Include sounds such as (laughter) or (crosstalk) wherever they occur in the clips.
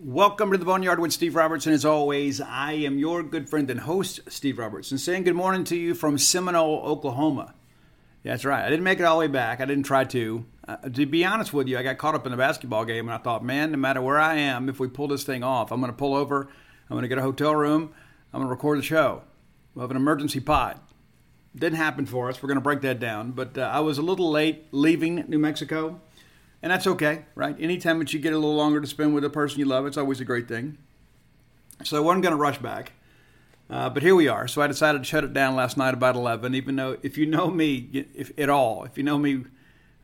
Welcome to the Boneyard with Steve Robertson. As always, I am your good friend and host, Steve Robertson, saying good morning to you from Seminole, Oklahoma. That's right. I didn't make it all the way back. I didn't try to. Uh, to be honest with you, I got caught up in the basketball game, and I thought, man, no matter where I am, if we pull this thing off, I'm going to pull over, I'm going to get a hotel room, I'm going to record the show. We'll have an emergency pod. Didn't happen for us. We're going to break that down. But uh, I was a little late leaving New Mexico. And that's okay, right? Anytime that you get a little longer to spend with a person you love, it's always a great thing. So I wasn't going to rush back. Uh, but here we are. So I decided to shut it down last night about 11, even though if you know me if, at all, if you know me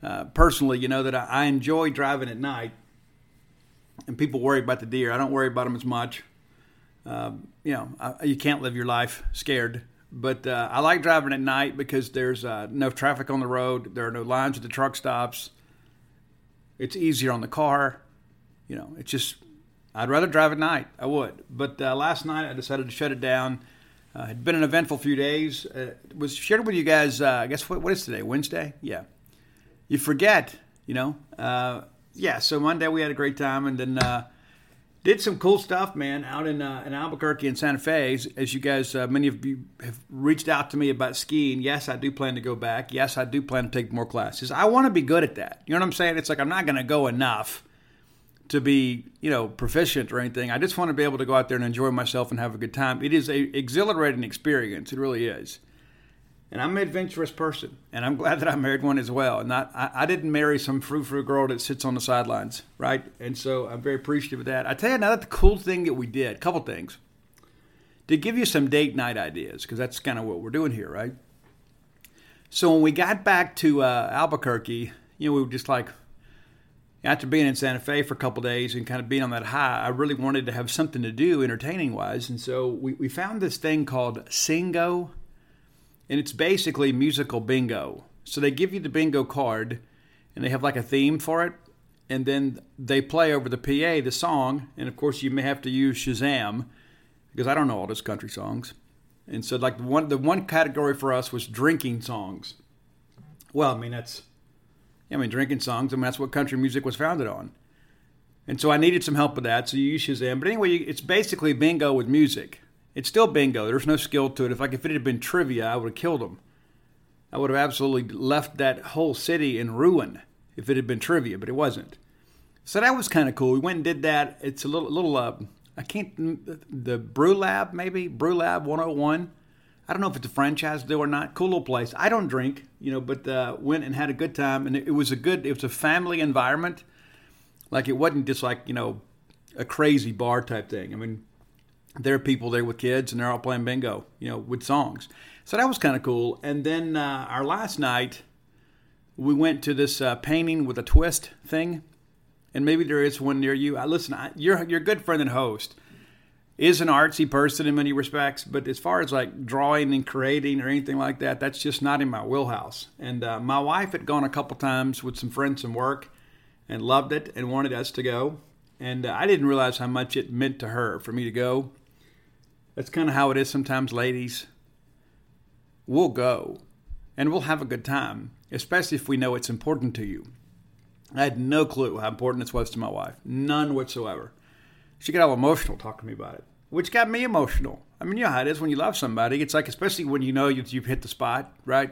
uh, personally, you know that I, I, enjoy driving at night. And people worry about the deer. I don't worry about them as much. Um, you know, I, you can't live your life scared. But uh, I like driving at night because there's uh, no traffic on the road. There are no lines at the truck stops. It's easier on the car. You know, it's just, I'd rather drive at night. I would. But uh, last night I decided to shut it down. Uh, it had been an eventful few days. Uh, was shared with you guys, uh, I guess, what, what is today? Wednesday? Yeah. You forget, you know. Uh, yeah, so Monday we had a great time. And then uh, did some cool stuff, man, out in uh, in Albuquerque and Santa Fe. As, as you guys, uh, many of you have reached out to me about skiing. Yes, I do plan to go back. Yes, I do plan to take more classes. I want to be good at that. You know what I'm saying? It's like I'm not going to go enough to be, you know, proficient or anything. I just want to be able to go out there and enjoy myself and have a good time. It is a exhilarating experience. It really is and I'm an adventurous person, and I'm glad that I married one as well. And not, I, I didn't marry some frou frou girl that sits on the sidelines, right? And so I'm very appreciative of that. I tell you another cool thing that we did, a couple things, to give you some date night ideas, because that's kind of what we're doing here, right? So when we got back to uh, Albuquerque, you know, we were just like, after being in Santa Fe for a couple days and kind of being on that high, I really wanted to have something to do entertaining wise. And so we, we found this thing called Singo and it's basically musical bingo. So they give you the bingo card, and they have like a theme for it, and then they play over the PA the song, and of course you may have to use Shazam because I don't know all those country songs. And so like the one the one category for us was drinking songs. Well, I mean that's I mean drinking songs. I mean that's what country music was founded on. And so I needed some help with that, so you use Shazam. But anyway, it's basically bingo with music. It's still bingo. There's no skill to it. If like if it had been trivia, I would have killed them. I would have absolutely left that whole city in ruin if it had been trivia, but it wasn't. So that was kind of cool. We went and did that. It's a little little uh, I can't the Brew Lab maybe Brew Lab 101. I don't know if it's a franchise deal or not. Cool little place. I don't drink, you know, but uh, went and had a good time, and it, it was a good. It was a family environment. Like it wasn't just like you know a crazy bar type thing. I mean, there are people there with kids and they're all playing bingo, you know, with songs. So that was kind of cool. And then uh, our last night, we went to this uh, painting with a twist thing, and maybe there is one near you. I listen. I, your your good friend and host is an artsy person in many respects, but as far as like drawing and creating or anything like that, that's just not in my wheelhouse. And uh, my wife had gone a couple times with some friends from work and loved it and wanted us to go. And uh, I didn't realize how much it meant to her for me to go that's kind of how it is sometimes, ladies. We'll go and we'll have a good time, especially if we know it's important to you. I had no clue how important this was to my wife, none whatsoever. She got all emotional talking to me about it, which got me emotional. I mean, you know how it is when you love somebody. It's like, especially when you know you've hit the spot, right?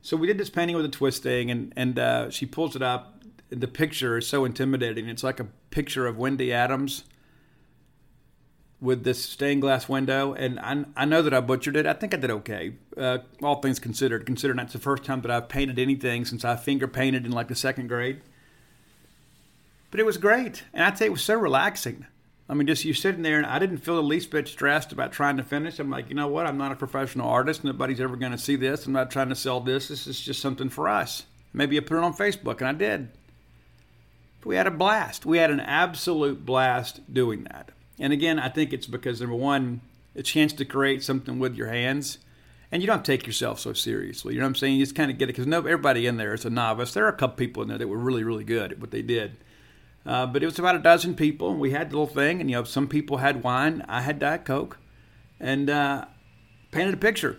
So we did this painting with a twist thing, and and uh, she pulls it up. The picture is so intimidating. It's like a picture of Wendy Adams with this stained glass window, and I, I know that I butchered it. I think I did okay, uh, all things considered. Considering that's the first time that I've painted anything since I finger painted in like the second grade. But it was great, and I'd say it was so relaxing. I mean, just you sitting there, and I didn't feel the least bit stressed about trying to finish. I'm like, you know what? I'm not a professional artist. Nobody's ever going to see this. I'm not trying to sell this. This is just something for us. Maybe I put it on Facebook, and I did. But we had a blast. We had an absolute blast doing that. And again, I think it's because number one, a chance to create something with your hands, and you don't take yourself so seriously. You know what I'm saying? You just kind of get it because no, everybody in there is a novice. There are a couple people in there that were really, really good at what they did. Uh, but it was about a dozen people, we had the little thing, and you know, some people had wine. I had Diet Coke, and uh, painted a picture,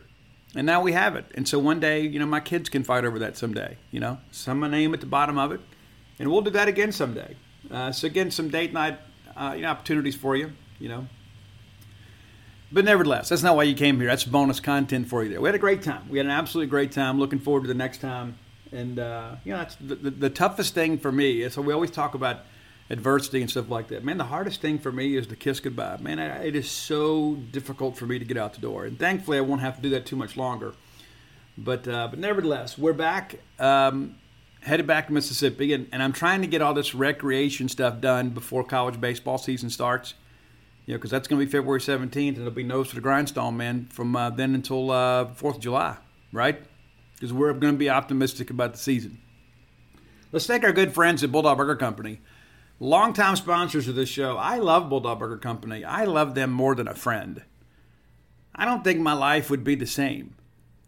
and now we have it. And so one day, you know, my kids can fight over that someday. You know, some name at the bottom of it, and we'll do that again someday. Uh, so again, some date night uh, you know, opportunities for you. You know, but nevertheless, that's not why you came here. That's bonus content for you there. We had a great time. We had an absolutely great time. Looking forward to the next time. And, uh, you know, that's the, the, the, toughest thing for me. So we always talk about adversity and stuff like that. Man, the hardest thing for me is to kiss goodbye. Man, I, it is so difficult for me to get out the door. And thankfully, I won't have to do that too much longer. But, uh, but nevertheless, we're back, um, headed back to Mississippi. And, and I'm trying to get all this recreation stuff done before college baseball season starts you know, because that's going to be February 17th, and it'll be nose to the grindstone, man, from uh, then until uh, 4th of July, right? Because we're going to be optimistic about the season. Let's thank our good friends at Bulldog Burger Company, longtime sponsors of this show. I love Bulldog Burger Company. I love them more than a friend. I don't think my life would be the same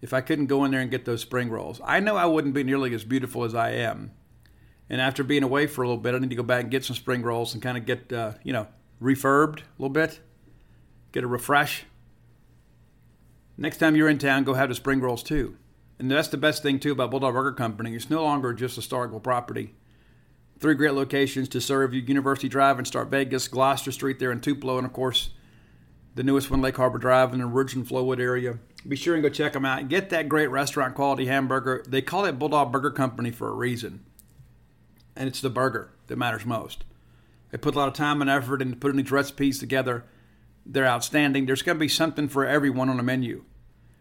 if I couldn't go in there and get those spring rolls. I know I wouldn't be nearly as beautiful as I am. And after being away for a little bit, I need to go back and get some spring rolls and kind of get, uh, you know, refurbed a little bit, get a refresh. Next time you're in town, go have the spring rolls too. And that's the best thing too about Bulldog Burger Company. It's no longer just a Starkville property. Three great locations to serve you: University Drive in Start Vegas, Gloster Street there in Tupelo, and of course, the newest one, Lake Harbor Drive in the Ridge and Flowood area. Be sure and go check them out. Get that great restaurant quality hamburger. They call it Bulldog Burger Company for a reason, and it's the burger that matters most. They put a lot of time and effort into putting these recipes together. They're outstanding. There's going to be something for everyone on the menu.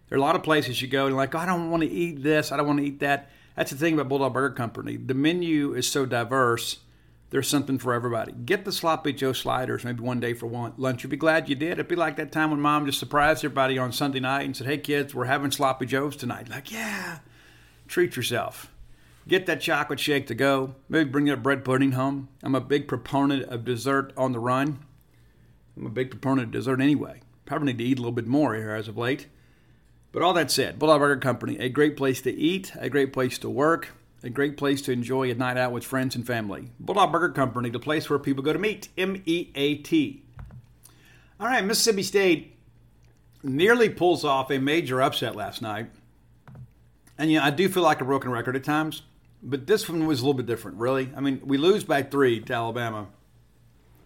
There are a lot of places you go and like, oh, I don't want to eat this. I don't want to eat that. That's the thing about Bulldog Burger Company. The menu is so diverse. There's something for everybody. Get the sloppy Joe sliders maybe one day for lunch. You'll be glad you did. It'd be like that time when mom just surprised everybody on Sunday night and said, "Hey kids, we're having sloppy joes tonight." Like, yeah, treat yourself. Get that chocolate shake to go. Maybe bring that bread pudding home. I'm a big proponent of dessert on the run. I'm a big proponent of dessert anyway. Probably need to eat a little bit more here as of late. But all that said, Bulldog Burger Company, a great place to eat, a great place to work, a great place to enjoy a night out with friends and family. Bulldog Burger Company, the place where people go to meet. M E A T. All right, Mississippi State nearly pulls off a major upset last night. And, know, I do feel like a broken record at times. But this one was a little bit different, really. I mean, we lose by three to Alabama.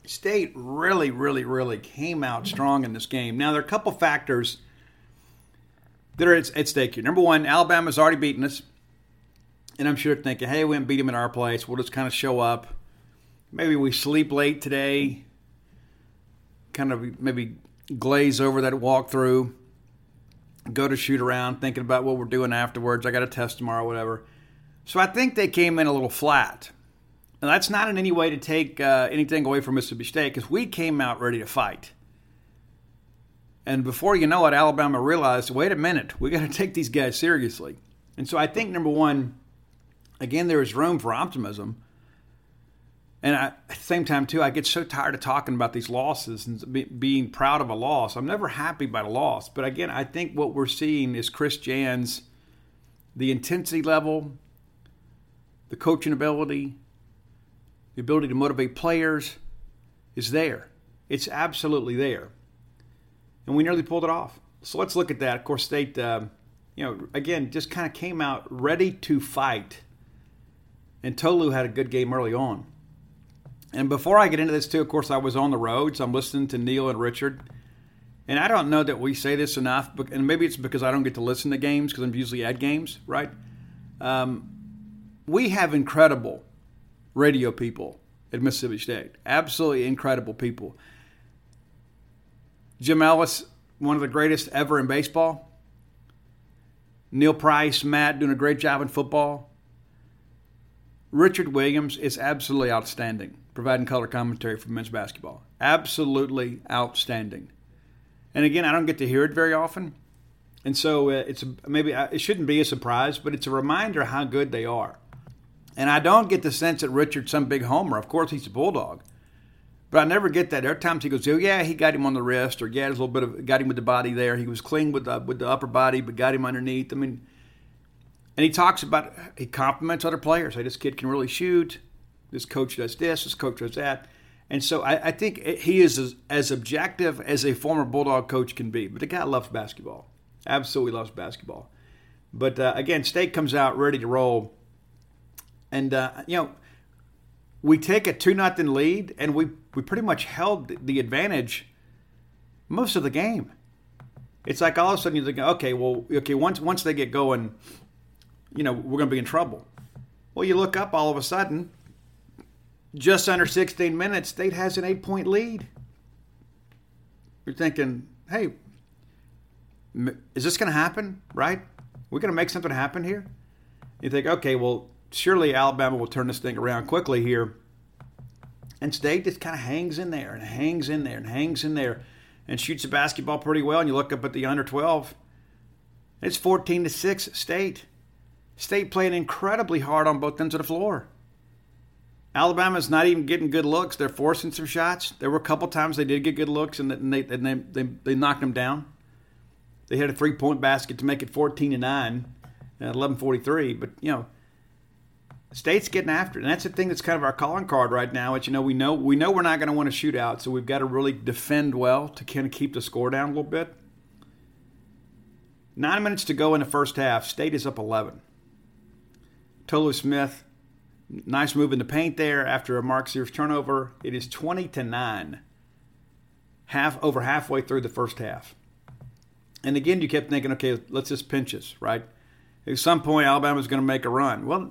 State really, really, really came out strong in this game. Now, there are a couple factors that are at, stake here. Number one, Alabama's already beaten us. And I'm sure thinking, hey, we didn't beat them in our place. We'll just kind of show up. Maybe we sleep late today. Kind of maybe glaze over that walkthrough. Go to shoot around thinking about what we're doing afterwards. I got a test tomorrow, whatever. So I think they came in a little flat. And that's not in any way to take uh, anything away from Mississippi State because we came out ready to fight. And before you know it, Alabama realized wait a minute, we got to (laughs) take these guys seriously. And so I think, number one, again, there is room for optimism. And I, at the same time, too, I get so tired of talking about these losses and be, being proud of a loss. I'm never happy about a loss. But again, I think what we're seeing is Chris Jans, the intensity level, the coaching ability, the ability to motivate players is there. It's absolutely there. And we nearly pulled it off. So let's look at that. Of course, State, uh, you know, again, just kind of came out ready to fight. And Tolu had a good game early on. And before I get into this, too, of course, I was on the road, so I'm listening to Neil and Richard. And I don't know that we say this enough, and maybe it's because I don't get to listen to games because I'm usually at games, right? Um, we have incredible radio people at Mississippi State. Absolutely incredible people. Jim Ellis, one of the greatest ever in baseball. Neil Price, Matt doing a great job in football. Richard Williams is absolutely outstanding, providing color commentary for men's basketball. Absolutely outstanding. And again, I don't get to hear it very often, and so uh, it's maybe it shouldn't be a surprise, but it's a reminder how good they are. And I don't get the sense that Richard's some big homer. Of course, he's a bulldog. But I never get that. There are times he goes, "Oh yeah, he got him on the wrist, or yeah, a little bit of got him with the body there. He was clean with the with the upper body, but got him underneath." I mean, and he talks about he compliments other players. Hey, this kid can really shoot. This coach does this. This coach does that. And so I, I think he is as, as objective as a former bulldog coach can be. But the guy loves basketball. Absolutely loves basketball. But uh, again, State comes out ready to roll and, uh, you know, we take a 2 nothing lead and we we pretty much held the advantage most of the game. It's like all of a sudden you think, okay, well, okay, once once they get going, you know, we're going to be in trouble. Well, you look up all of a sudden, just under 16 minutes, State has an eight point lead. You're thinking, hey, is this going to happen? Right? We're going to make something happen here. You think, okay, well, surely Alabama will turn this thing around quickly here. And State just kind of hangs in there and hangs in there and hangs in there and shoots the basketball pretty well. And you look up at the under 12, it's 14 to 6 State. State playing incredibly hard on both ends of the floor. Alabama's not even getting good looks. They're forcing some shots. There were a couple times they did get good looks and they, and they, they, they knocked them down. They had a three point basket to make it 14 to 9 uh, at 11:43. But you know, State's getting after it, and that's the thing that's kind of our calling card right now. Is you know we know we know we're not going to want to shoot out, so we've got to really defend well to kind of keep the score down a little bit. Nine minutes to go in the first half. State is up 11. Tolu Smith, nice move in the paint there after a Mark Sears turnover. It is 20 to nine. Half over halfway through the first half. And again, you kept thinking, okay, let's just pinch us, right? At some point, Alabama's going to make a run. Well,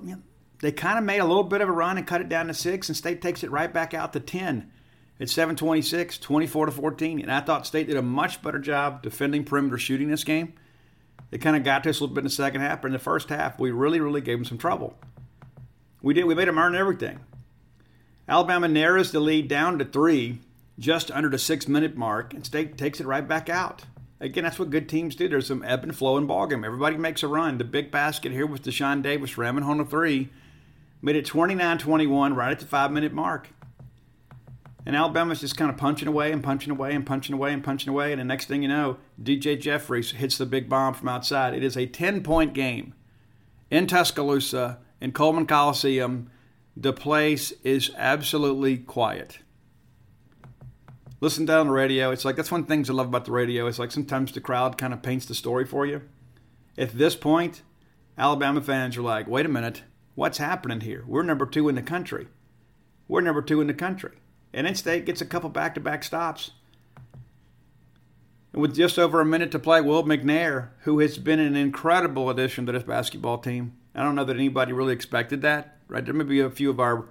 they kind of made a little bit of a run and cut it down to six, and State takes it right back out to 10. It's 726, 24 to 14. And I thought State did a much better job defending perimeter shooting this game. They kind of got to us a little bit in the second half, but in the first half, we really, really gave them some trouble. We did. We made them earn everything. Alabama narrows the lead down to three, just under the six-minute mark, and State takes it right back out. Again, that's what good teams do. There's some ebb and flow in ballgame. Everybody makes a run. The big basket here with Dashawn Davis ramming home a three made it 29-21 right at the five-minute mark. And Alabama's just kind of punching away and punching away and punching away and punching away. And the next thing you know, DJ Jeffries hits the big bomb from outside. It is a 10 point game in Tuscaloosa, in Coleman Coliseum. The place is absolutely quiet listen down the radio. It's like that's one of the things I love about the radio. It's like sometimes the crowd kind of paints the story for you. At this point, Alabama fans are like, wait a minute, what's happening here? We're number two in the country. We're number two in the country. And then State gets a couple back to back stops. And with just over a minute to play, Will McNair, who has been an incredible addition to this basketball team. I don't know that anybody really expected that, right? There may be a few of our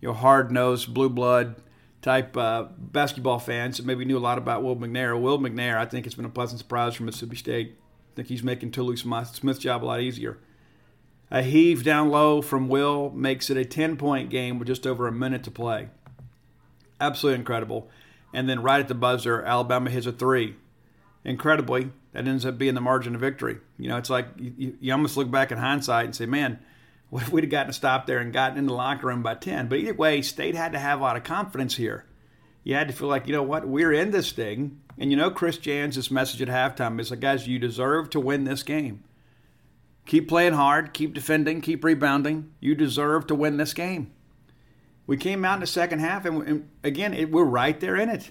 you know, hard nosed, blue blood type uh, basketball fans that maybe knew a lot about Will McNair. Will McNair, I think it's been a pleasant surprise for Mississippi State. I think he's making Tolu Smith's job a lot easier. A heave down low from Will makes it a 10 point game with just over a minute to play. Absolutely incredible. And then right at the buzzer, Alabama hits a three. Incredibly, that ends up being the margin of victory. You know, it's like you, you almost look back in hindsight and say, man, (laughs) what if we'd have gotten to stop there and gotten in the locker room by 10? But either way, State had to have a lot of confidence here. You had to feel like, you know what, we're in this thing. And you know, Chris Jans' message at halftime is like, guys, you deserve to win this game. Keep playing hard, keep defending, keep rebounding. You deserve to win this game. We came out in the second half, and, and again, it, we're right there in it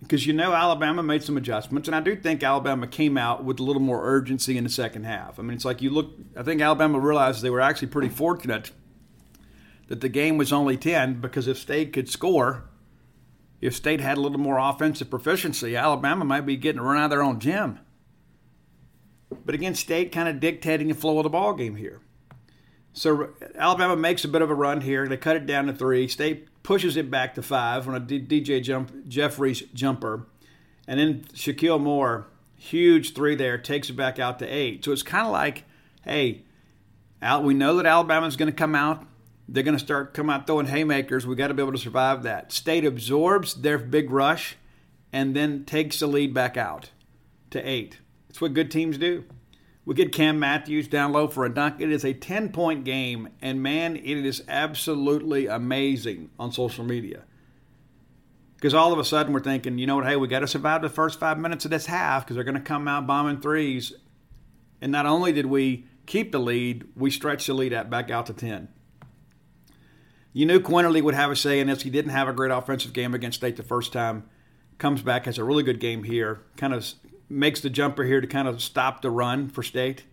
because you know Alabama made some adjustments, and I do think Alabama came out with a little more urgency in the second half. I mean, it's like you look. I think Alabama realized they were actually pretty fortunate that the game was only ten because if State could score, if State had a little more offensive proficiency, Alabama might be getting run out of their own gym. But again, State kind of dictating the flow of the ball game here. So Alabama makes a bit of a run here. They cut it down to three. State pushes it back to five on a DJ jump, Jeffries jumper. And then Shakeel Moore, huge three there, takes it back out to eight. So it's kind of like, hey, Al, we know that Alabama's going to come out. They're going to start come out throwing haymakers. We got to be able to survive that. State absorbs their big rush and then takes the lead back out to eight. That's what good teams do. We get Cam Matthews down low for a dunk. It is a 10 point game, and man, it is absolutely amazing on social media. Because all of a sudden we're thinking, you know what, hey, we got to survive the first five minutes of this half because they're going to come out bombing threes. And not only did we keep the lead, we stretched the lead out, back out to 10. You knew Quinerly would have a say in this. He didn't have a great offensive game against State the first time. Comes back, has a really good game here. Kind of makes the jumper here to kind of stop the run for State.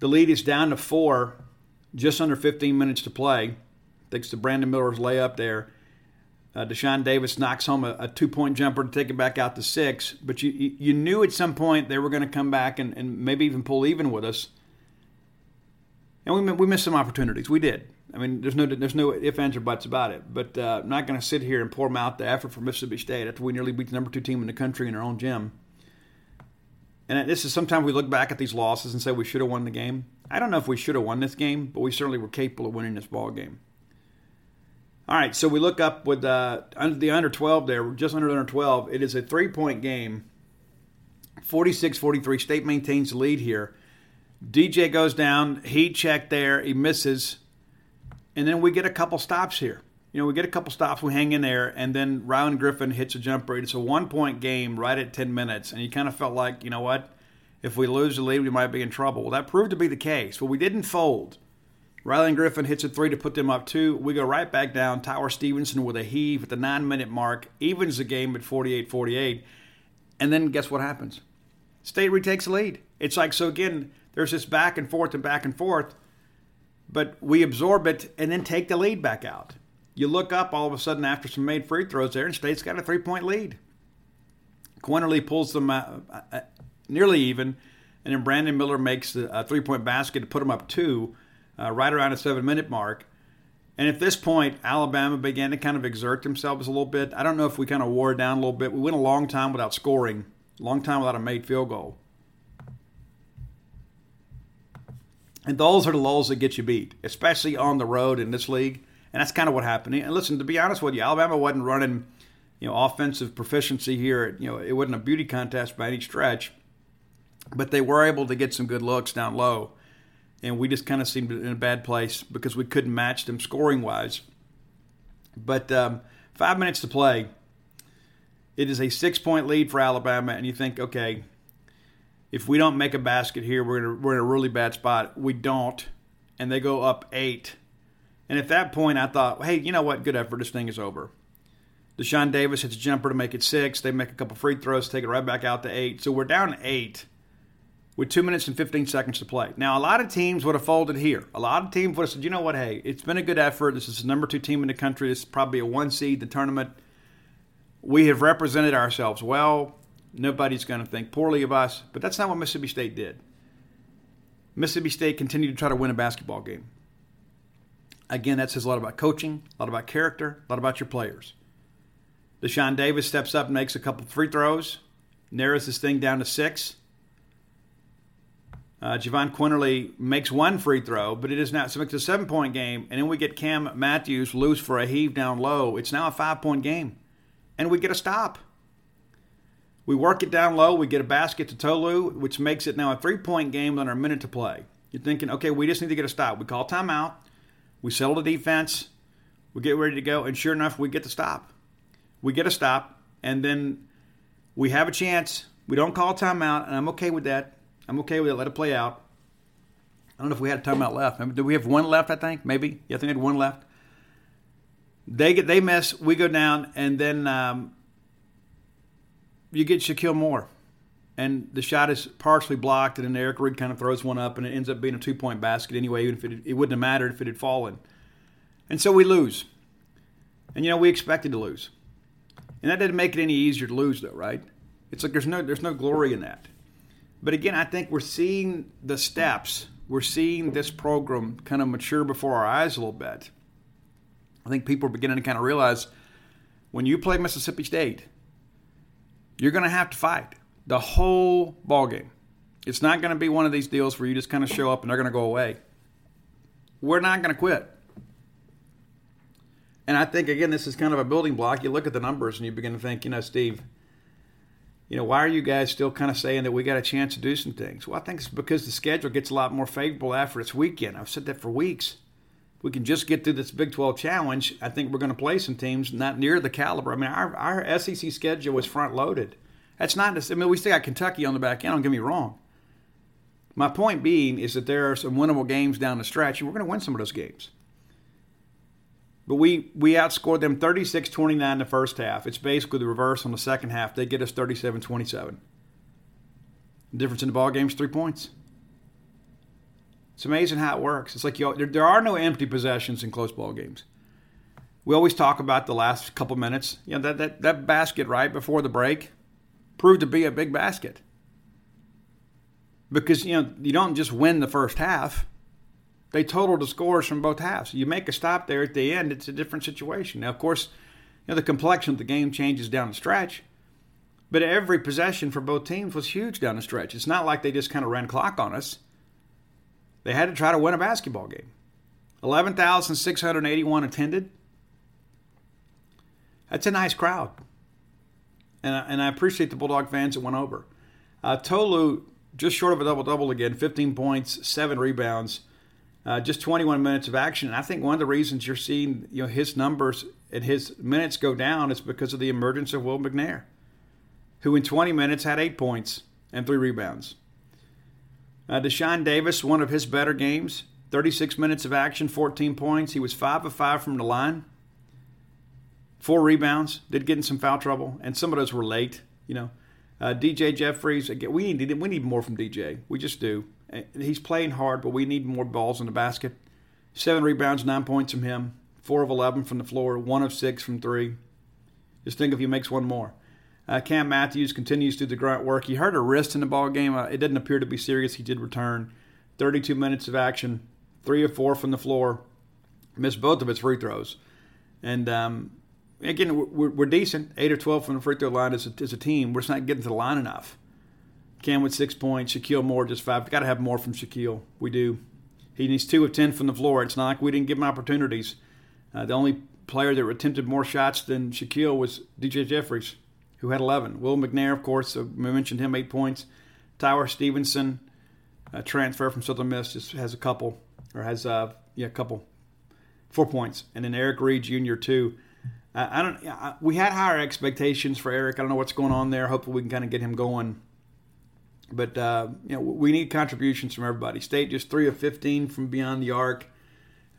The lead is down to four, just under 15 minutes to play. Thanks to Brandon Miller's layup there. Uh, Dashawn Davis knocks home a, a two point jumper to take it back out to six, but you, you knew at some point they were going to come back and, and maybe even pull even with us. And we, we missed some opportunities. We did. I mean, there's no there's no ifs, ands, or buts about it. But uh, I'm not going to sit here and pour out the effort for Mississippi State after we nearly beat the number two team in the country in our own gym. And this is sometimes we look back at these losses and say we should have won the game. I don't know if we should have won this game, but we certainly were capable of winning this ball game. All right, so we look up with uh, the under 12 there, just under the under 12. It is a three point game, 46 43. State maintains the lead here. DJ goes down, he checked there, he misses, and then we get a couple stops here. You know, we get a couple stops, we hang in there, and then Ryan Griffin hits a jump jumper. It's a one point game right at 10 minutes, and you kind of felt like, you know what? If we lose the lead, we might be in trouble. Well, that proved to be the case, but we didn't fold. Rylan Griffen hits a three to put them up two. We go right back down. Tyler Stevenson with a heave at the nine minute mark, evens the game at 48 48. And then guess what happens? State retakes the lead. It's like, so again, there's this back and forth and back and forth, but we absorb it and then take the lead back out. You look up all of a sudden after some made free throws there, and State's got a three point lead. Quinerly pulls them uh, uh, nearly even, and then Brandon Miller makes a three point basket to put them up two, uh, right around a seven minute mark. And at this point, Alabama began to kind of exert themselves a little bit. I don't know if we kind of wore down a little bit. We went a long time without scoring, long time without a made field goal. And those are the lulls that get you beat, especially on the road in this league. And that's kind of what happened. And listen, to be honest with you, Alabama wasn't running, you know, offensive proficiency here. You know, it wasn't a beauty contest by any stretch, but they were able to get some good looks down low. And we just kind of seemed in a bad place because we couldn't match them scoring wise. But um, five minutes to play. It is a six point lead for Alabama, and you think, okay, if we don't make a basket here, we're in a, we're in a really bad spot. We don't, and they go up eight. And at that point, I thought, hey, you know what? Good effort. This thing is over. Dashawn Davis hits a jumper to make it six. They make a couple free throws, take it right back out to eight. So we're down eight with two minutes and 15 seconds to play. Now, a lot of teams would have folded here. A lot of teams would have said, you know what? Hey, it's been a good effort. This is the number two team in the country. This is probably a one seed, the tournament. We have represented ourselves well. Nobody's going to think poorly of us, but that's not what Mississippi State did. Mississippi State continued to try to win a basketball game. Again, that says a lot about coaching, a lot about character, a lot about your players. Dashawn Davis steps up and makes a couple free throws, narrows this thing down to six. Uh, Jahvon Quinerly makes one free throw, but it is now so it's a seven point game, and then we get Cam Matthews loose for a heave down low. It's now a five point game, and we get a stop. We work it down low. We get a basket to Tolu, which makes it now a three point game under a minute to play. You're thinking, okay, we just need to get a stop. We call timeout. We settle the defense. We get ready to go. And sure enough, we get the stop. We get a stop. And then we have a chance. We don't call timeout. And I'm okay with that. I'm okay with it. Let it play out. I don't know if we had a timeout left. Do we have one left, I think? Maybe. Yeah, I think we had one left. They get they miss. We go down. And then. Um, you get Shakeel Moore. And the shot is partially blocked, and then Eric Reed kind of throws one up, and it ends up being a two point basket anyway, even if it, it wouldn't have mattered if it had fallen. And so we lose. And you know, we expected to lose. And that didn't make it any easier to lose, though, right? It's like there's no, there's no glory in that. But again, I think we're seeing the steps. We're seeing this program kind of mature before our eyes a little bit. I think people are beginning to kind of realize when you play Mississippi State, you're going to have to fight the whole ball game. It's not going to be one of these deals where you just kind of show up and they're going to go away. We're not going to quit. And I think again, this is kind of a building block. You look at the numbers and you begin to think, you know, Steve, you know, why are you guys still kind of saying that we got a chance to do some things? Well, I think it's because the schedule gets a lot more favorable after it's weekend. I've said that for weeks. We can just get through this Big 12 challenge, I think we're going to play some teams not near the caliber. I mean, our, our SEC schedule was front loaded. That's not, I mean, we still got Kentucky on the back end, don't get me wrong. My point being is that there are some winnable games down the stretch, and we're going to win some of those games. But we, we outscored them 36 29 in the first half. It's basically the reverse on the second half. They get us 37 27. The difference in the ball game is three points. It's amazing how it works. It's like you, there, there are no empty possessions in close ball games. we always talk about the last couple minutes. You know, that, that, that basket right before the break proved to be a big basket. Because, you know, you don't just win the first half. They total the scores from both halves. You make a stop there at the end, it's a different situation. Now, of course, you know, the complexion of the game changes down the stretch. But every possession for both teams was huge down the stretch. It's not like they just kind of ran clock on us. They had to try to win a basketball game. 11,681 attended. That's a nice crowd. And I, and I appreciate the Bulldog fans that went over. Uh, Tolu, just short of a double double again 15 points, seven rebounds, uh, just 21 minutes of action. And I think one of the reasons you're seeing you know his numbers and his minutes go down is because of the emergence of Will McNair, who in 20 minutes had eight points and three rebounds. Uh, Dashawn Davis, one of his better games, 36 minutes of action, 14 points. He was 5 of 5 from the line. Four rebounds, did get in some foul trouble, and some of those were late. You know, uh, DJ Jeffries, again, we need we need more from DJ. We just do. He's playing hard, but we need more balls in the basket. Seven rebounds, nine points from him. Four of eleven from the floor. One of six from three. Just think if he makes one more. Uh, Cam Matthews continues to do the grunt work. He hurt a wrist in the ball game. Uh, it didn't appear to be serious. He did return. 32 minutes of action, three of four from the floor. Missed both of his free throws. And um, again, we're, we're, decent. Eight or 12 from the free throw line as a, as a team. We're just not getting to the line enough. Cam with six points. Shakeel Moore just five. Got to have more from Shakeel. We do. He needs two of 10 from the floor. It's not like we didn't give him opportunities. Uh, the only player that attempted more shots than Shakeel was DJ Jeffries, who had 11. Will McNair, of course, we mentioned him, eight points. Tyler Stevenson, a transfer from Southern Miss, just has a couple, or has uh, yeah, a couple, four points. And then Eric Reed Jr., too. Uh, I don't. I, we had higher expectations for Eric. I don't know what's going on there. Hopefully, we can kind of get him going. But uh, you know, we need contributions from everybody. State just three of 15 from beyond the arc.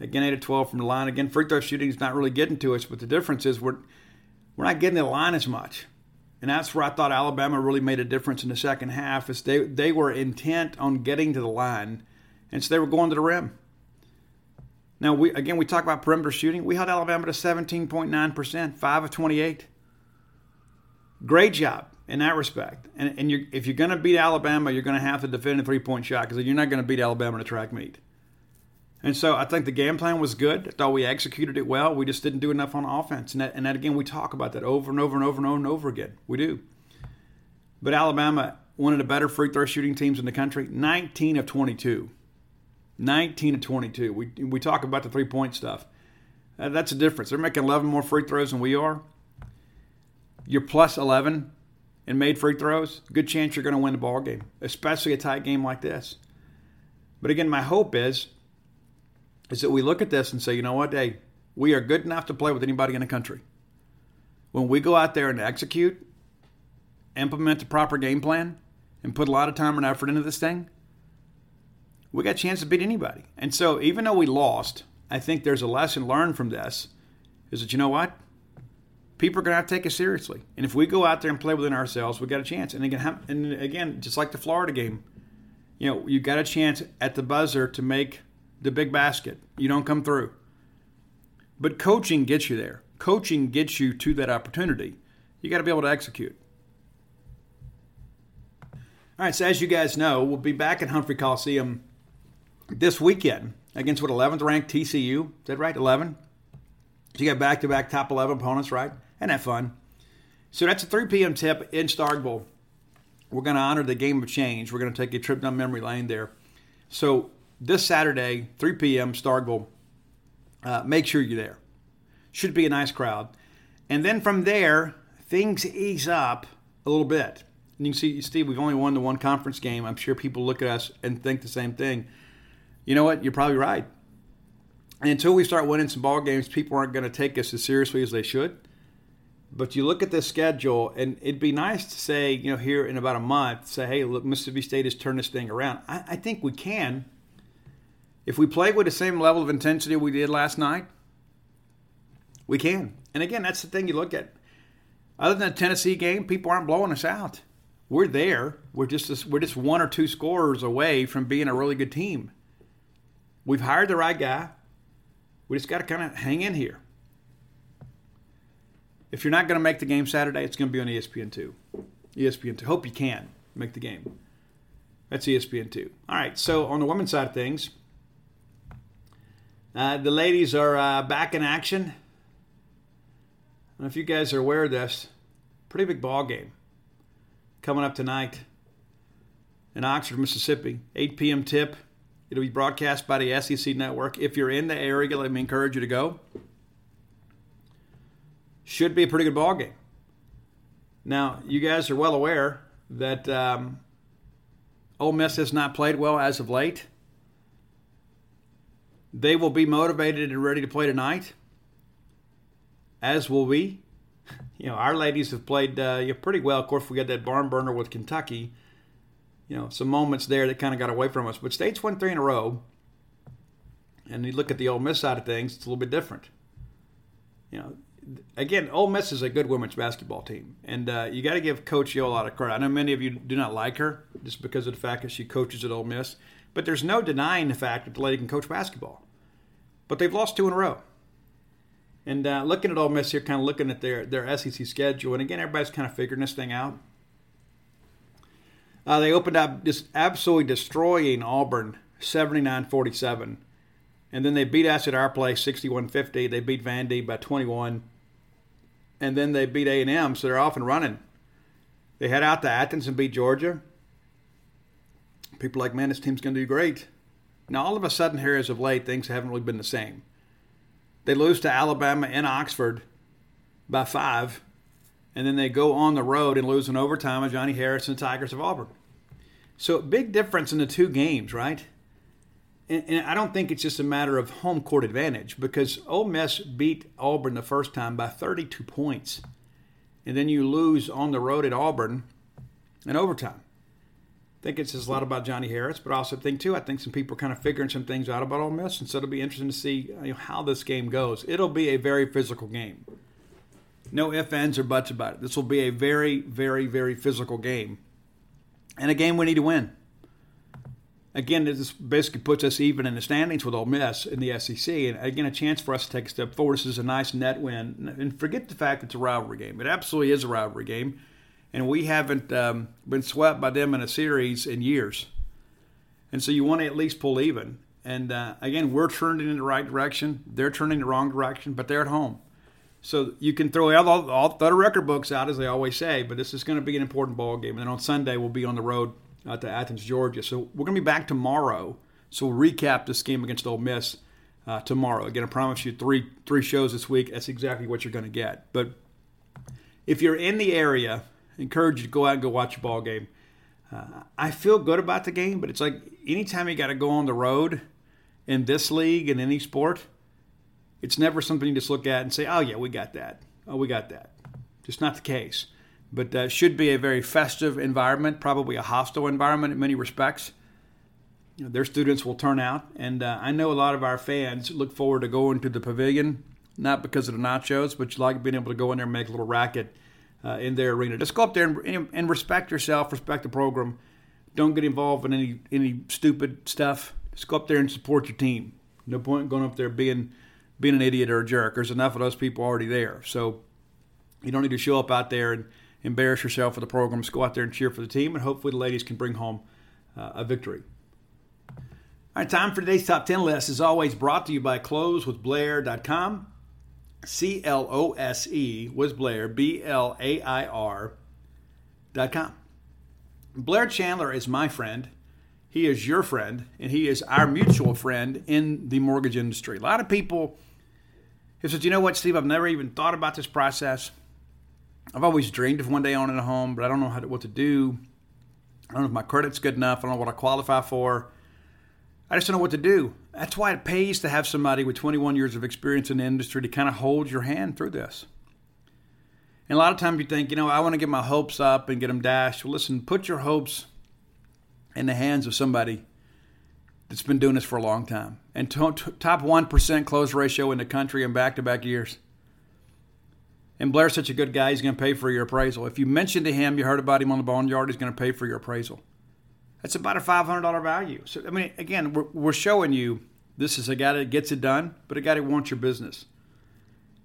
Again, eight of 12 from the line. Again, free throw shooting is not really getting to us. But the difference is we're we're not getting the line as much. And that's where I thought Alabama really made a difference in the second half. Is they they were intent on getting to the line, and so they were going to the rim. Now, we again, we talk about perimeter shooting. We held Alabama to 17.9%, 5 of 28. Great job in that respect. And, and you're, if you're going to beat Alabama, you're going to have to defend a three point shot because you're not going to beat Alabama in a track meet. And so I think the game plan was good. I thought we executed it well. We just didn't do enough on offense. And that, and that again, we talk about that over and over and over and over and over again. We do. But Alabama, one of the better free throw shooting teams in the country, 19 of 22. 19 to 22. We, we talk about the three point stuff. Uh, that's a difference. They're making 11 more free throws than we are. You're plus 11 and made free throws. Good chance you're going to win the ball game, especially a tight game like this. But again, my hope is is that we look at this and say, you know what, hey, we are good enough to play with anybody in the country. When we go out there and execute, implement the proper game plan, and put a lot of time and effort into this thing, we got a chance to beat anybody. And so even though we lost, I think there's a lesson learned from this is that you know what? People are going to have to take us seriously. And if we go out there and play within ourselves, we got a chance. And again, and again, just like the Florida game, you know, you got a chance at the buzzer to make the big basket. You don't come through. But coaching gets you there. Coaching gets you to that opportunity. You got to be able to execute. All right, so as you guys know, we'll be back at Humphrey Coliseum this weekend against what 11th ranked TCU. Is that right? 11. So you got back to back top 11 opponents, right? And that fun. So that's a 3 p.m. tip in Starkville. We're going to honor the game of change. We're going to take a trip down memory lane there. So this Saturday, 3 p.m. Starkville. Uh, make sure you're there. Should be a nice crowd. And then from there, things ease up a little bit. And you can see, Steve, we've only won the one conference game. I'm sure people look at us and think the same thing you know what? You're probably right. And until we start winning some ball games, people aren't going to take us as seriously as they should. But you look at this schedule, and it'd be nice to say, you know, here in about a month, say, hey, look, Mississippi State has turned this thing around. I, I think we can. If we play with the same level of intensity we did last night, we can. And again, that's the thing you look at. Other than the Tennessee game, people aren't blowing us out. We're there. We're just we're just one or two scorers away from being a really good team. We've hired the right guy. We just got to kind of hang in here. If you're not going to make the game Saturday, it's going to be on ESPN2. ESPN2. Hope you can make the game. That's ESPN2. All right, so on the women's side of things, uh, the ladies are uh, back in action. I don't know if you guys are aware of this. Pretty big ball game coming up tonight in Oxford, Mississippi. 8 p.m. tip. It'll be broadcast by the SEC network. If you're in the area, let me encourage you to go. Should be a pretty good ball game. Now, you guys are well aware that um, Ole Miss has not played well as of late. They will be motivated and ready to play tonight, as will we. (laughs) You know, our ladies have played uh, pretty well. Of course, we got that barn burner with Kentucky. You know, some moments there that kind of got away from us. But State's won three in a row. And you look at the Ole Miss side of things, it's a little bit different. You know, again, Ole Miss is a good women's basketball team, and uh, you got to give Coach Yo a lot of credit. I know many of you do not like her just because of the fact that she coaches at Ole Miss, but there's no denying the fact that the lady can coach basketball. But they've lost two in a row. And uh, looking at Ole Miss here, kind of looking at their their SEC schedule, and again, everybody's kind of figuring this thing out. Uh, they opened up just absolutely destroying Auburn 79-47. And then they beat us at our place 61-50. They beat Vandy by 21 and then they beat A and M, so they're off and running. They head out to Athens and beat Georgia. People like, man, this team's going to do great. Now, all of a sudden, here as of late, things haven't really been the same. They lose to Alabama in Oxford by five, and then they go on the road and lose in overtime of Johnnie Harris and the Tigers of Auburn. So, big difference in the two games, right? and, and, I don't think it's just a matter of home court advantage because Ole Miss beat Auburn the first time by 32 points, and then you lose on the road at Auburn in overtime. I think it says a lot about Johnnie Harris, but I also think too. I think some people are kind of figuring some things out about Ole Miss, and so it'll be interesting to see you know, how this game goes. It'll be a very physical game. No ifs, ands, or buts about it. This will be a very, very, very physical game, and a game we need to win again, this basically puts us even in the standings with Ole Miss in the SEC, and again, a chance for us to take a step forward. This is a nice net win, and forget the fact it's a rivalry game. It absolutely is a rivalry game, and we haven't um, been swept by them in a series in years, and so you want to at least pull even. And uh, again, we're turning in the right direction. They're turning the wrong direction, but they're at home. So you can throw all, all, the record books out, as they always say, but this is going to be an important ball game. And then on Sunday, we'll be on the road uh, to Athens, Georgia. So we're going to be back tomorrow. So we'll recap this game against Ole Miss uh, tomorrow. Again, I promise you three three shows this week. That's exactly what you're going to get. But if you're in the area, encourage you to go out and go watch a ball game. Uh, I feel good about the game, but it's like anytime you got to go on the road in this league in any sport, it's never something you just look at and say, "Oh yeah, we got that. Oh, we got that." Just not the case but uh, should be a very festive environment, probably a hostile environment in many respects. You know, their students will turn out, and uh, I know a lot of our fans look forward to going to the pavilion, not because of the nachos, but you like being able to go in there and make a little racket uh, in their arena. Just go up there and, and respect yourself, respect the program. Don't get involved in any any stupid stuff. Just go up there and support your team. No point going up there being being an idiot or a jerk. There's enough of those people already there. So you don't need to show up out there and embarrass yourself for the program. Just go out there and cheer for the team, and hopefully the ladies can bring home uh, a victory. All right, time for today's top 10 list is always brought to you by closewithblair.com. C L O S E was Blair, B L A I R dot com. Blair Chandler is my friend. He is your friend, and he is our mutual friend in the mortgage industry. A lot of people have said, you know what, Steve, I've never even thought about this process. I've always dreamed of one day owning a home, but I don't know to, what to do. I don't know if my credit's good enough. I don't know what I qualify for. I just don't know what to do. That's why it pays to have somebody with 21 years of experience in the industry to kind of hold your hand through this. And a lot of times you think, you know, I want to get my hopes up and get them dashed. Well, listen, put your hopes in the hands of somebody that's been doing this for a long time and top 1% close ratio in the country in back to back years. And Blair's such a good guy, he's going to pay for your appraisal. If you mention to him you heard about him on the boneyard, he's going to pay for your appraisal. That's about a $500 value. So, I mean, again, we're, we're showing you this is a guy that gets it done, but a guy that wants your business.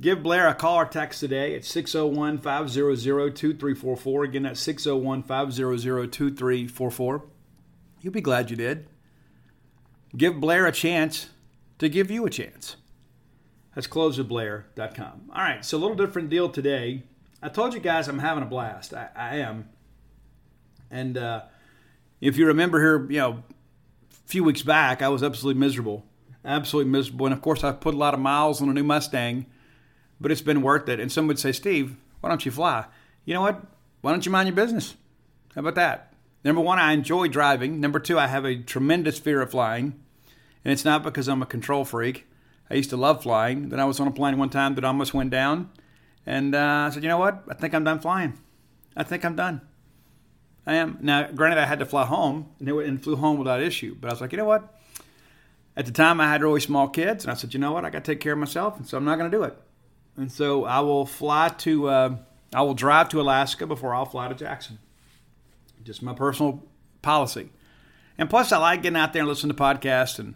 Give Blair a call or text today at 601 500 2344. Again, that's 601 500 2344. You'll be glad you did. Give Blair a chance to give you a chance. That's closewithblair.com. All right, so a little different deal today. I told you guys I'm having a blast. I, I am. And uh, if you remember here, you know, a few weeks back, I was absolutely miserable. Absolutely miserable. And of course, I've put a lot of miles on a new Mustang but it's been worth it. And some would say, Steve, why don't you fly? You know what? Why don't you mind your business? How about that? Number one, I enjoy driving. Number two, I have a tremendous fear of flying. And it's not because I'm a control freak. I used to love flying. Then I was on a plane one time that almost went down. And uh, I said, you know what? I think I'm done flying. I think I'm done. I am. Now, granted, I had to fly home and, and flew home without issue. But I was like, you know what? At the time, I had really small kids. And I said, you know what? I got to take care of myself. And so I'm not going to do it. And so I will fly to, uh, I will drive to Alaska before I'll fly to Jackson. Just my personal policy. And plus, I like getting out there and listening to podcasts and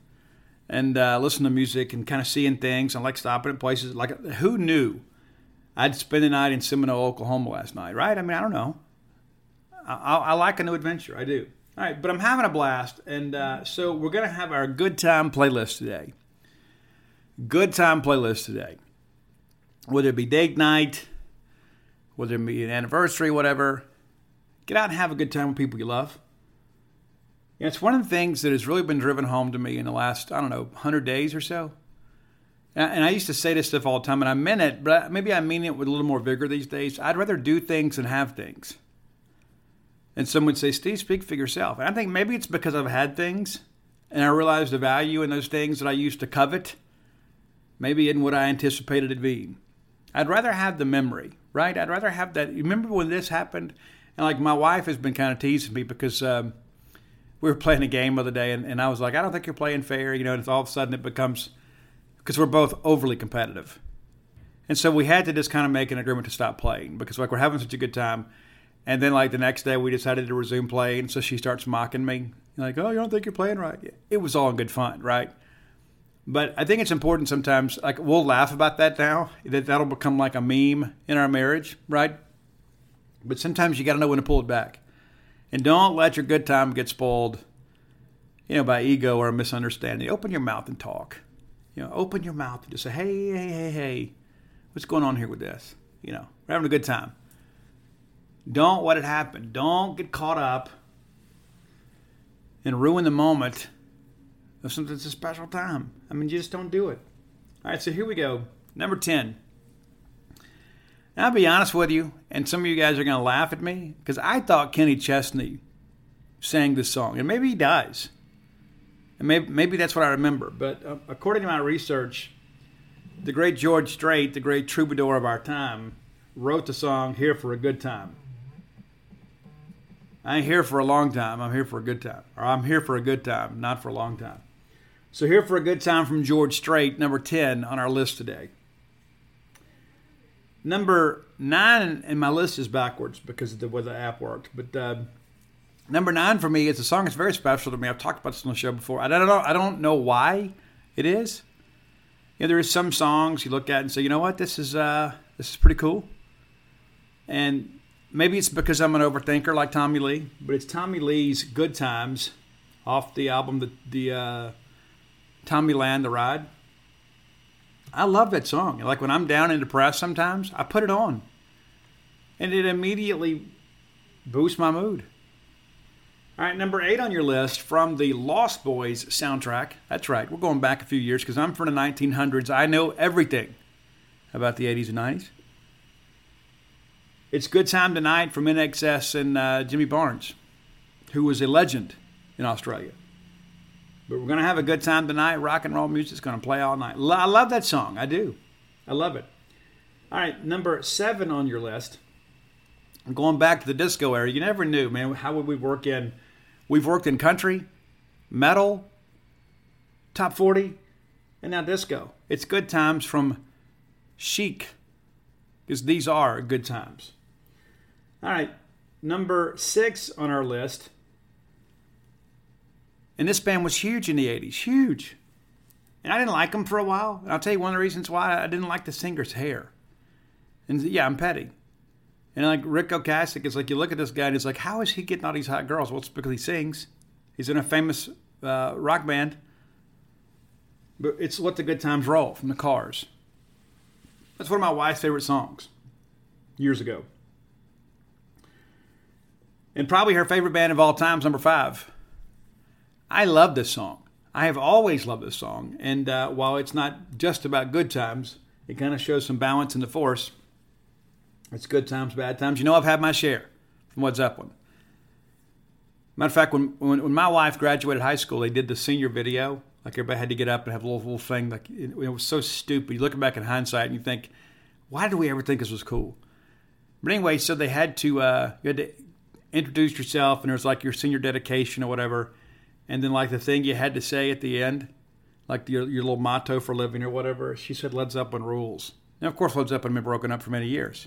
and uh, listen to music and kind of seeing things. I like stopping at places. Like, who knew I'd spend the night in Seminole, Oklahoma last night, right? I mean, I don't know. I, I, I like a new adventure. I do. All right, but I'm having a blast. And uh, so we're to have our good time playlist today. Good time playlist today whether it be date night, whether it be an anniversary, whatever, get out and have a good time with people you love. You know, it's one of the things that has really been driven home to me in the last, I don't know, 100 days or so. And I used to say this stuff all the time, and I meant it, but maybe I mean it with a little more vigor these days. I'd rather do things than have things. And some would say, Steve, speak for yourself. And I think maybe it's because I've had things and I realized the value in those things that I used to covet, maybe in what I anticipated it being. I'd rather have the memory, right? I'd rather have that. Remember when this happened? And like my wife has been kind of teasing me because um, we were playing a game the other day, and, and I was like, I don't think you're playing fair, you know. And all of a sudden it becomes because we're both overly competitive, and so we had to just kind of make an agreement to stop playing because like we're having such a good time. And then like the next day we decided to resume playing, so she starts mocking me, like, "Oh, you don't think you're playing right?" It was all in good fun, right? But I think it's important sometimes, like we'll laugh about that now, that that'll become like a meme in our marriage, right? But sometimes you got to know when to pull it back. And don't let your good time get spoiled, you know, by ego or a misunderstanding. Open your mouth and talk. You know, open your mouth and just say, hey, hey, hey, hey, what's going on here with this? You know, we're having a good time. Don't let it happen. Don't get caught up and ruin the moment of something that's a special time. I mean, you just don't do it. All right, so here we go. Number 10. Now, I'll be honest with you, and some of you guys are going to laugh at me because I thought Kenny Chesney sang this song, and maybe he does. And maybe, maybe that's what I remember. But uh, according to my research, the great George Strait, the great troubadour of our time, wrote the song Here for a Good Time. I ain't here for a long time. I'm here for a good time. Or I'm here for a good time, not for a long time. So, here for a good time from George Strait, number 10 on our list today. Number nine, and my list is backwards because of the way the app worked. But uh, number nine for me is a song that's very special to me. I've talked about this on the show before. I don't know. I don't know why it is. You know, there is some songs you look at and say, you know what, this is uh, this is pretty cool. And maybe it's because I'm an overthinker like Tommy Lee, but it's Tommy Lee's "Good Times" off the album the the uh, Tommyland, The Ride. I love that song. Like when I'm down and depressed sometimes, I put it on. And it immediately boosts my mood. All right, number eight on your list from the Lost Boys soundtrack. That's right, we're going back a few years because I'm from the 1900s. I know everything about the 80s and 90s. It's Good Time Tonight from INXS and uh, Jimmy Barnes, who was a legend in Australia. But we're going to have a good time tonight. Rock and roll music's going to play all night. I love that song. I do. I love it. All right, number seven on your list. I'm going back to the disco era. You never knew, man. How would we work in? We've worked in country, metal, top 40, and now disco. It's good times from Chic, because these are good times. All right, number six on our list and this band was huge in the 80s, huge. And I didn't like them for a while. And I'll tell you one of the reasons why I didn't like the singer's hair. And yeah, I'm petty. And like Ric Ocasek, it's like you look at this guy and it's like, how is he getting all these hot girls? Well, it's because he sings. He's in a famous uh, rock band. But it's Let the Good Times Roll from the Cars. That's one of my wife's favorite songs years ago. And probably her favorite band of all times, number five. I love this song. I have always loved this song. And uh, while it's not just about good times, it kind of shows some balance in the force. It's good times, bad times. You know, I've had my share from Led Zeppelin. Matter of fact, when, when, when my wife graduated high school, they did the senior video. Like everybody had to get up and have a little, little thing. Like it, it was so stupid. You look back in hindsight and you think, why did we ever think this was cool? But anyway, so they had to uh, you had to introduce yourself, and was like your senior dedication or whatever and then like the thing you had to say at the end, like your, your little motto for living or whatever, she said Led Zeppelin rules. Now, of course, Led Zeppelin had been broken up for many years.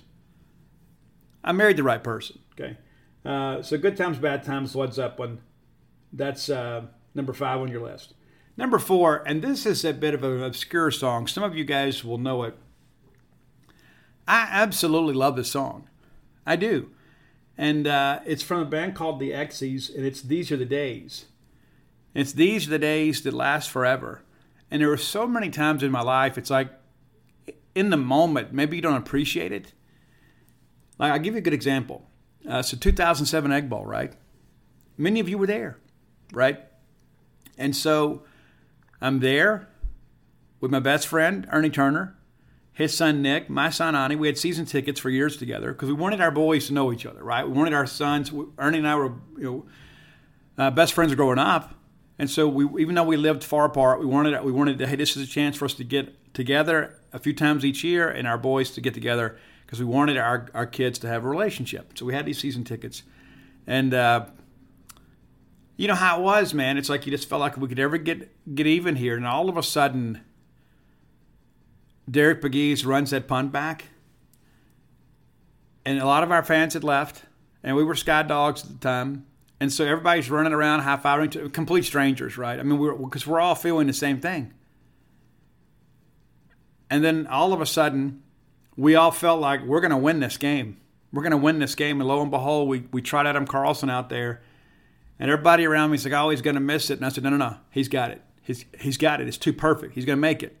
I married the right person. Okay, uh, so good times, bad times, Led Zeppelin. That's uh, number five on your list. Number four, and this is a bit of an obscure song. Some of you guys will know it. I absolutely love this song. I do. And uh, it's from a band called the Exies, and it's These Are the Days. It's these are the days that last forever. And there are so many times in my life, it's like in the moment, maybe you don't appreciate it. Like, I'll give you a good example. Uh, so, 2007 Egg Bowl, right? Many of you were there, right? And so I'm there with my best friend, Ernie Turner, his son Nick, my son Ani. We had season tickets for years together because we wanted our boys to know each other, right? We wanted our sons. Ernie and I were, you know, uh, best friends growing up, and so we, even though we lived far apart, we wanted we wanted to hey, this is a chance for us to get together a few times each year, and our boys to get together because we wanted our our kids to have a relationship. So we had these season tickets, and uh, you know how it was, man. It's like you just felt like we could ever get get even here, and all of a sudden, Derek Pegues runs that punt back, and a lot of our fans had left, and we were Sky Dogs at the time and so everybody's running around high fiving to complete strangers, right? I mean, we're because we're all feeling the same thing. And then all of a sudden, we all felt like we're going to win this game. We're going to win this game. And lo and behold, we, we tried Adam Carlson out there. And everybody around me is like, oh, he's going to miss it. And I said, no, no, no. He's got it. He's, he's got it. It's too perfect. He's going to make it.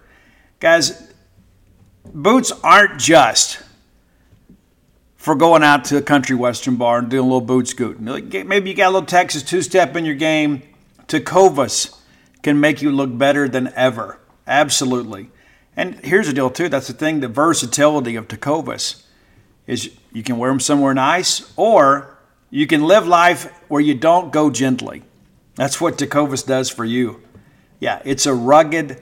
Guys, boots aren't just for going out to a country western bar and doing a little boot scooting. Maybe you got a little Texas two step in your game. Tecovas can make you look better than ever. Absolutely. And here's the deal, too. That's the thing the versatility of Tecovas is you can wear them somewhere nice or you can live life where you don't go gently. That's what Tecovas does for you. Yeah, it's a rugged,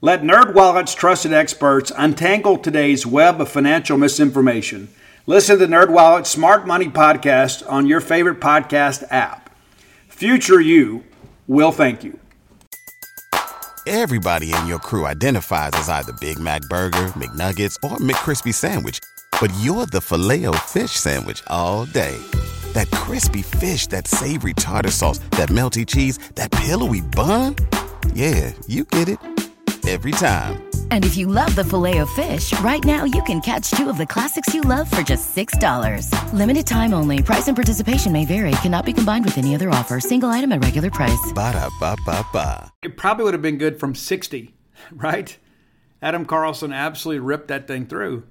Let NerdWallet's trusted experts untangle today's web of financial misinformation. Listen to NerdWallet's Smart Money podcast on your favorite podcast app. Future you will thank you. Everybody in your crew identifies as either Big Mac Burger, McNuggets, or McCrispy Sandwich, but you're the filet fish Sandwich all day that crispy fish, that savory tartar sauce, that melty cheese, that pillowy bun. Yeah, you get it every time. And if you love the filet of fish, right now you can catch two of the classics you love for just $6. Limited time only. Price and participation may vary. Cannot be combined with any other offer. Single item at regular price. Ba da ba ba ba. It probably would have been good from 60, (laughs) right? Adam Carlson absolutely ripped that thing through.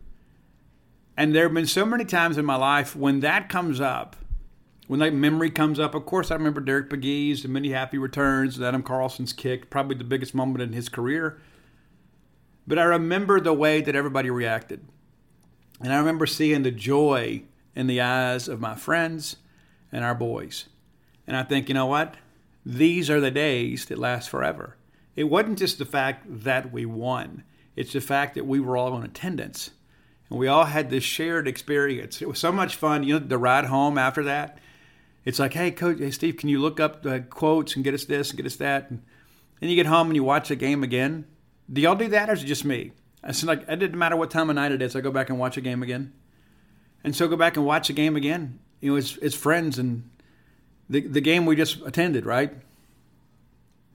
And there have been so many times in my life when that comes up when that memory comes up, of course, I remember Derek Pegues and many happy returns, and Adam Carlson's kick, probably the biggest moment in his career. But I remember the way that everybody reacted. And I remember seeing the joy in the eyes of my friends and our boys. And I think, you know what? These are the days that last forever. It wasn't just the fact that we won, it's the fact that we were all in attendance. And we all had this shared experience. It was so much fun. You know, the ride home after that it's like, hey, coach, hey, Steve, can you look up the quotes and get us this and get us that? And then you get home and you watch the game again. Do y'all do that, or is it just me? It's like it didn't matter what time of night it is. I go back and watch a game again, and so go back and watch a game again. You know, it's it's friends and the the game we just attended, right?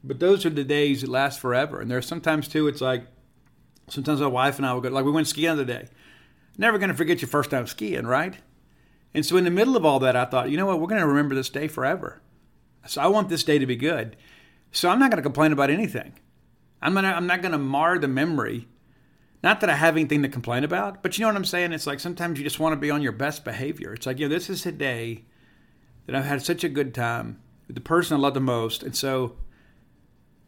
But those are the days that last forever. And there's sometimes too. It's like sometimes my wife and I will go like we went skiing the day. Never going to forget your first time skiing, right? And so in the middle of all that, I thought, you know what, we're going to remember this day forever. So I want this day to be good. So I'm not going to complain about anything. I'm, gonna, I'm not to mar the memory. Not that I have anything to complain about, but you know what I'm saying? It's like sometimes you just want to be on your best behavior. It's like, you know, this is a day that I've had such a good time with the person I love the most. And so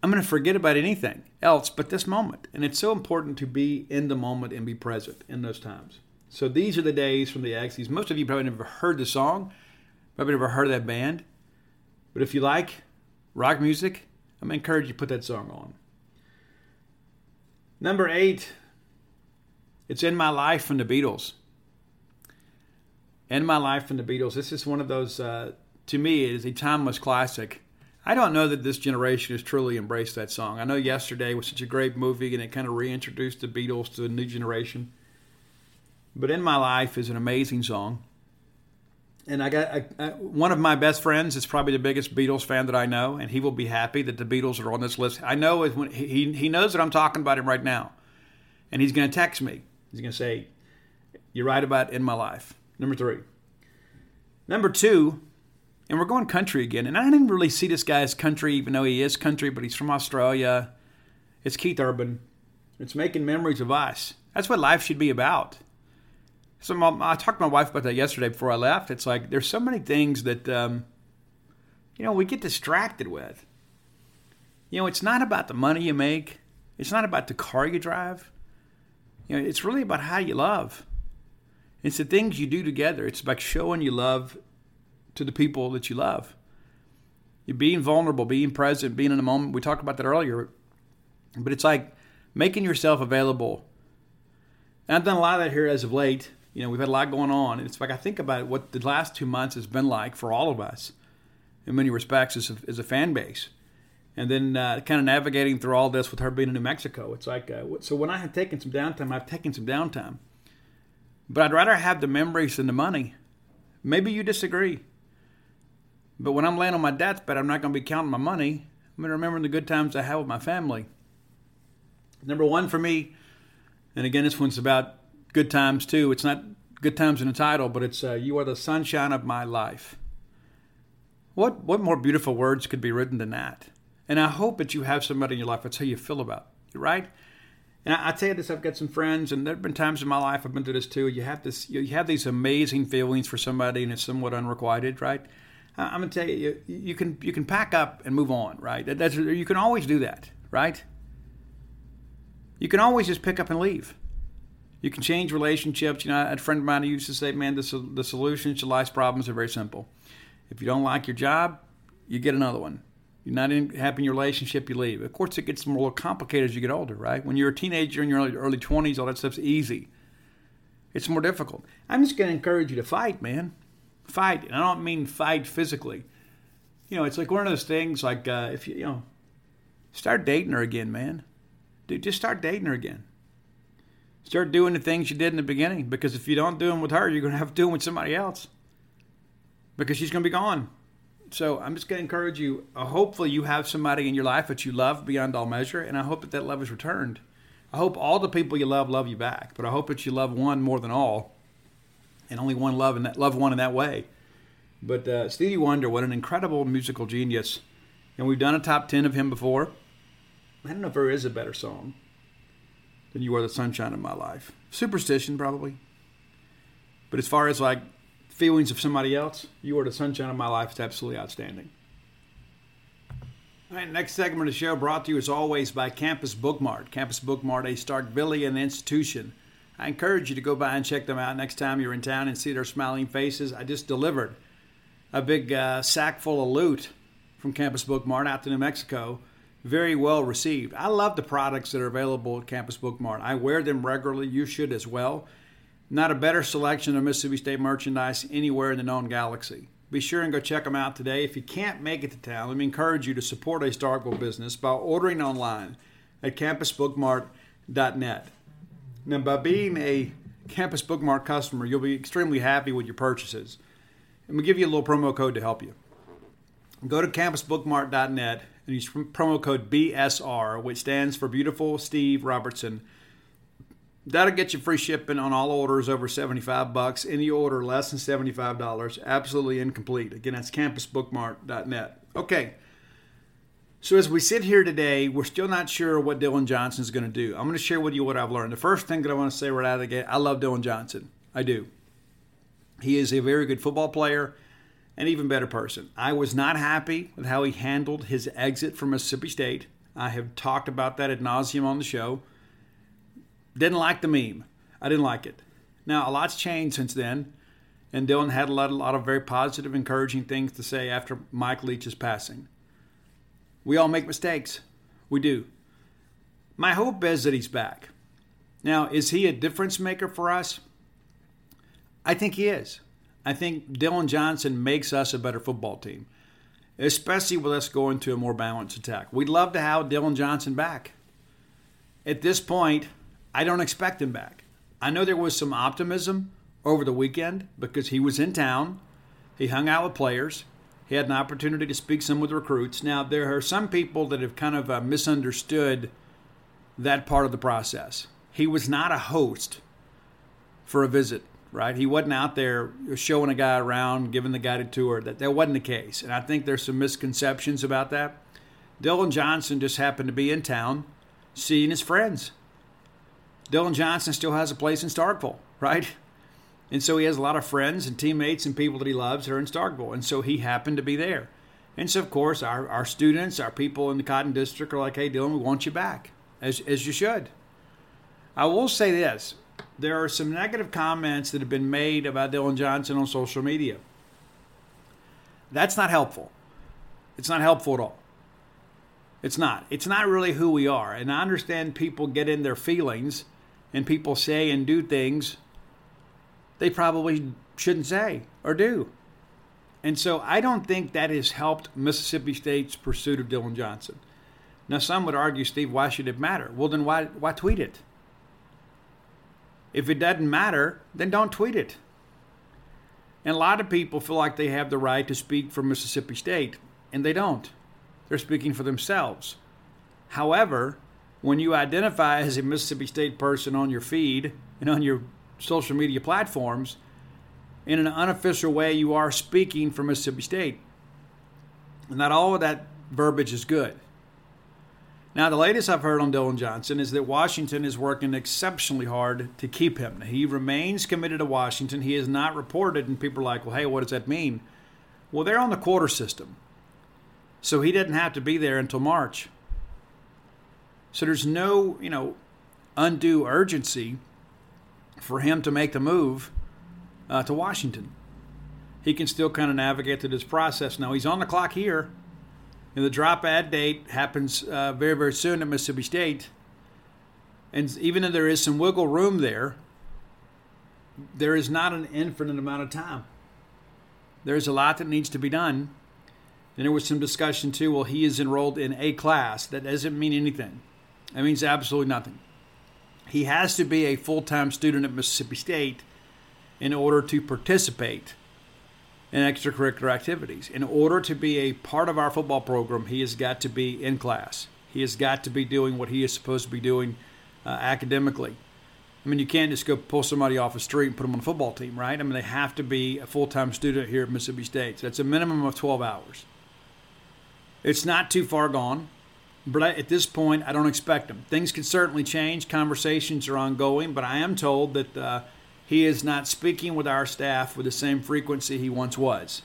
I'm going to forget about anything else but this moment. And it's so important to be in the moment and be present in those times. So these are the days from the Exies. Most of you probably never heard the song, probably never heard of that band. But if you like rock music, I'm going to encourage you to put that song on. Number eight, it's In My Life from the Beatles. In My Life from the Beatles. This is one of those, uh, to me, it is a timeless classic. I don't know that this generation has truly embraced that song. I know yesterday was such a great movie and it kind of reintroduced the Beatles to a new generation. But In My Life is an amazing song. And I got I, I, one of my best friends is probably the biggest Beatles fan that I know, and he will be happy that the Beatles are on this list. I know when he he knows that I'm talking about him right now, and he's going to text me. He's going to say, "You're right about In My Life." Number three. Number two, and we're going country again. And I didn't really see this guy as country, even though he is country, but he's from Australia. It's Keith Urban. It's making memories of us. That's what life should be about. So my, I talked to my wife about that yesterday before I left. It's like there's so many things that um, you know we get distracted with. You know, it's not about the money you make. It's not about the car you drive. You know, it's really about how you love. It's the things you do together. It's about showing you love to the people that you love. You're being vulnerable, being present, being in the moment. We talked about that earlier. But it's like making yourself available. And I've done a lot of that here as of late you know, we've had a lot going on. It's like I think about what the last two months has been like for all of us in many respects as a, as a fan base. And then uh, kind of navigating through all this with her being in New Mexico. It's like, uh, so when I have taken some downtime, I've taken some downtime. But I'd rather have the memories than the money. Maybe you disagree. But when I'm laying on my deathbed, I'm not going to be counting my money. I'm going to remember the good times I have with my family. Number one for me, and again, this one's about good times too. It's not good times in the title, but it's uh, "You Are the Sunshine of My Life." What what more beautiful words could be written than that? And I hope that you have somebody in your life that's how you feel about you, right? And I, I tell you this, I've got some friends, and there have been times in my life I've been through this too. You have this, you have these amazing feelings for somebody, and it's somewhat unrequited, right? I'm gonna tell you, you, you can you can pack up and move on, right? That, that's you can always do that, right? You can always just pick up and leave. You can change relationships. You know, a friend of mine used to say, "Man, the the solutions to life's problems are very simple. If you don't like your job, you get another one. You're not in, happy in your relationship, you leave. Of course, it gets more complicated as you get older, right? When you're a teenager in your early, early 20s, all that stuff's easy. It's more difficult. I'm just going to encourage you to fight, man. Fight. And I don't mean fight physically. You know, it's like one of those things like uh, if you, you know, start dating her again, man. Dude, just start dating her again. Start doing the things you did in the beginning because if you don't do them with her, you're going to have to do them with somebody else because she's going to be gone. So I'm just going to encourage you. Uh, hopefully, you have somebody in your life that you love beyond all measure, and I hope that that love is returned. I hope all the people you love love you back, but I hope that you love one more than all, and only one love and that love one in that way. But uh, Stevie Wonder, what an incredible musical genius, and we've done a top ten of him before. I don't know if there is a better song than "You Are the Sunshine of My Life." Superstition, probably. But as far as like feelings of somebody else, you are the sunshine of my life. It's absolutely outstanding. All right, next segment of the show brought to you as always by Campus Bookmart. Campus Bookmart, a Starkvillian institution. I encourage you to go by and check them out next time you're in town and see their smiling faces. I just delivered a big uh, sack full of loot from Campus Bookmart out to New Mexico. Very well received. I love the products that are available at Campus Bookmart. I wear them regularly. You should as well. Not a better selection of Mississippi State merchandise anywhere in the known galaxy. Be sure and go check them out today. If you can't make it to town, let me encourage you to support a Starkville business by ordering online at campusbookmart.net. Now, by being a Campus Bookmart customer, you'll be extremely happy with your purchases. And we give you a little promo code to help you. Go to campusbookmart.net and use promo code BSR, which stands for Beautiful Steve Robertson That'll get you free shipping on all orders over 75 bucks. Any order less than $75, absolutely incomplete. Again, that's campusbookmart.net. Okay. So as we sit here today, we're still not sure what Dillon Johnson is going to do. I'm going to share with you what I've learned. The first thing that I want to say right out of the gate, I love Dillon Johnson. I do. He is a very good football player, an even better person. I was not happy with how he handled his exit from Mississippi State. I have talked about that ad nauseum on the show. Didn't like the meme. I didn't like it. Now, a lot's changed since then, and Dillon had a lot, a lot of very positive, encouraging things to say after Mike Leach's passing. We all make mistakes. We do. My hope is that he's back. Now, is he a difference maker for us? I think he is. I think Dillon Johnson makes us a better football team, especially with us going to a more balanced attack. We'd love to have Dillon Johnson back. At this point, I don't expect him back. I know there was some optimism over the weekend because he was in town. He hung out with players. He had an opportunity to speak some with recruits. Now, there are some people that have kind of uh, misunderstood that part of the process. He was not a host for a visit, right? He wasn't out there showing a guy around, giving the guy a tour. That, that wasn't the case. And I think there's some misconceptions about that. Dillon Johnson just happened to be in town seeing his friends. Dillon Johnson still has a place in Starkville, right? And so he has a lot of friends and teammates and people that he loves that are in Starkville. And so he happened to be there. And so, of course, our, our students, our people in the Cotton District are like, hey, Dillon, we want you back, as, as you should. I will say this there are some negative comments that have been made about Dillon Johnson on social media. That's not helpful. It's not helpful at all. It's not. It's not really who we are. And I understand people get in their feelings and people say and do things they probably shouldn't say or do. And so I don't think that has helped Mississippi State's pursuit of Dillon Johnson. Now, some would argue, Steve, why should it matter? Well, then why, why tweet it? If it doesn't matter, then don't tweet it. And a lot of people feel like they have the right to speak for Mississippi State, and they don't. They're speaking for themselves. However, when you identify as a Mississippi State person on your feed and on your social media platforms, in an unofficial way, you are speaking for Mississippi State. And not all of that verbiage is good. Now, the latest I've heard on Dillon Johnson is that Washington is working exceptionally hard to keep him. He remains committed to Washington. He is not reported, and people are like, well, hey, what does that mean? Well, they're on the quarter system. So he didn't have to be there until March. So there's no, you know, undue urgency for him to make the move uh, to Washington. He can still kind of navigate through this process. Now he's on the clock here. And the drop ad date happens uh, very, very soon at Mississippi State. And even though there is some wiggle room there, there is not an infinite amount of time. There's a lot that needs to be done. And there was some discussion too. Well, he is enrolled in a class. That doesn't mean anything. That means absolutely nothing. He has to be a full time student at Mississippi State in order to participate in extracurricular activities. In order to be a part of our football program, he has got to be in class. He has got to be doing what he is supposed to be doing uh, academically. I mean, you can't just go pull somebody off the street and put them on a football team, right? I mean, they have to be a full time student here at Mississippi State. So that's a minimum of 12 hours. It's not too far gone, but at this point, I don't expect them. Things can certainly change. Conversations are ongoing, but I am told that uh, he is not speaking with our staff with the same frequency he once was.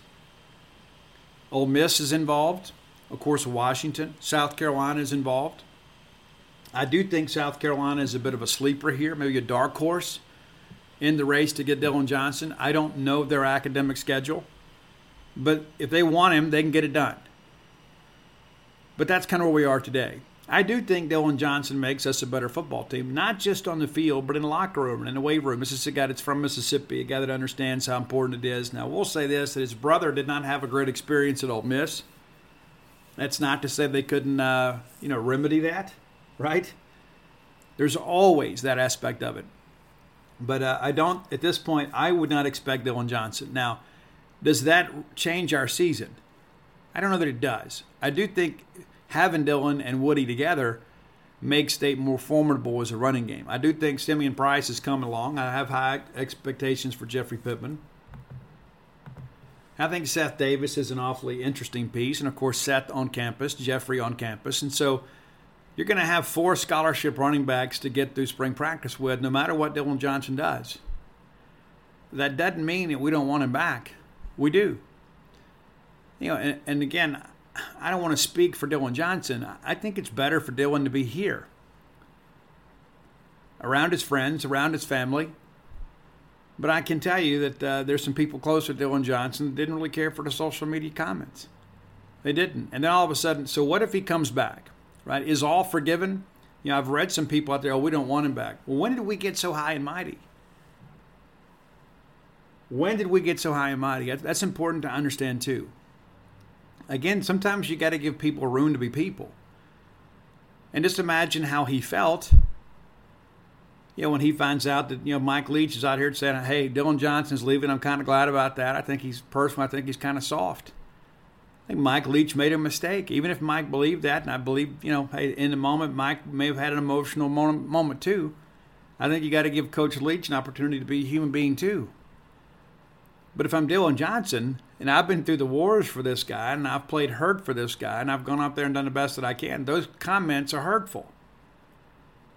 Ole Miss is involved. Of course, Washington. South Carolina is involved. I do think South Carolina is a bit of a sleeper here, maybe a dark horse in the race to get Dillon Johnson. I don't know their academic schedule, but if they want him, they can get it done. But that's kind of where we are today. I do think Dillon Johnson makes us a better football team, not just on the field, but in the locker room and in the weight room. This is a guy that's from Mississippi, a guy that understands how important it is. Now, we'll say this that his brother did not have a great experience at Ole Miss. That's not to say they couldn't, uh, you know, remedy that right? There's always that aspect of it. But uh, I don't, at this point, I would not expect Dillon Johnson. Now, does that change our season? I don't know that it does. I do think having Dillon and Woody together makes State more formidable as a running game. I do think Simeon Price is coming along. I have high expectations for Jeffrey Pittman. I think Seth Davis is an awfully interesting piece, and of course Seth on campus, Jeffrey on campus, and so you're going to have four scholarship running backs to get through spring practice with, no matter what Dillon Johnson does. That doesn't mean that we don't want him back. We do. You know, and, and again, I don't want to speak for Dillon Johnson. I think it's better for Dillon to be here, around his friends, around his family. But I can tell you that uh, there's some people close to Dillon Johnson that didn't really care for the social media comments. They didn't. And then all of a sudden, so what if he comes back? right? Is all forgiven? You know, I've read some people out there, oh, we don't want him back. Well, when did we get so high and mighty? When did we get so high and mighty? That's important to understand too. Again, sometimes you got to give people room to be people. And just imagine how he felt, you know, when he finds out that, you know, Mike Leach is out here saying, hey, Dillon Johnson's leaving. I'm kind of glad about that. I think he's, personally, I think he's kind of soft. I think Mike Leach made a mistake. Even if Mike believed that, and I believe, you know, in the moment, Mike may have had an emotional moment too. I think you got to give Coach Leach an opportunity to be a human being too. But if I'm Dillon Johnson, and I've been through the wars for this guy, and I've played hurt for this guy, and I've gone up there and done the best that I can, those comments are hurtful.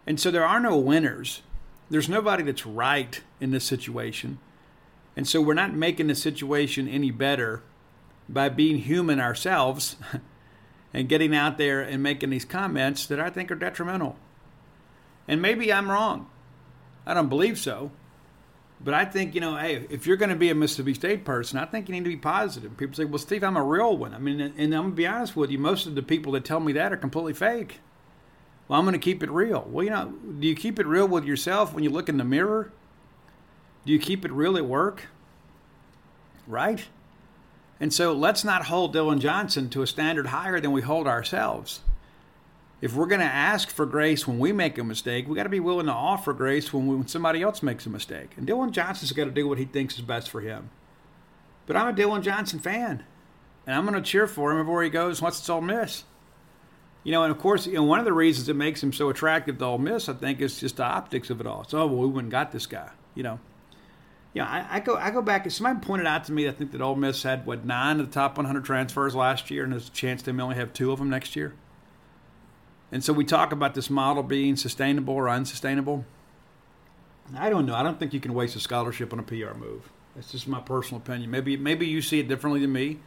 And so there are no winners. There's nobody that's right in this situation. And so we're not making the situation any better by being human ourselves (laughs) and getting out there and making these comments that I think are detrimental. And maybe I'm wrong. I don't believe so. But I think, you know, hey, if you're going to be a Mississippi State person, I think you need to be positive. People say, well, Steve, I'm a real one. I mean, and I'm going to be honest with you, most of the people that tell me that are completely fake. Well, I'm going to keep it real. Well, you know, do you keep it real with yourself when you look in the mirror? Do you keep it real at work? Right? And so let's not hold Dillon Johnson to a standard higher than we hold ourselves. If we're going to ask for grace when we make a mistake, we got to be willing to offer grace when, we, when somebody else makes a mistake. And Dillon Johnson's got to do what he thinks is best for him. But I'm a Dillon Johnson fan, and I'm going to cheer for him everywhere he goes once it's Ole Miss. You know, and of course, you know, one of the reasons it makes him so attractive to Ole Miss, I think, is just the optics of it all. So, oh, well, we wouldn't got this guy, you know. Yeah, I, I, go I go back. Somebody pointed out to me. I think that Ole Miss had what nine of the top 100 transfers last year, and there's a chance they may only have two of them next year. And so we talk about this model being sustainable or unsustainable. I don't know. I don't think you can waste a scholarship on a PR move. That's just my personal opinion. Maybe maybe you see it differently than me.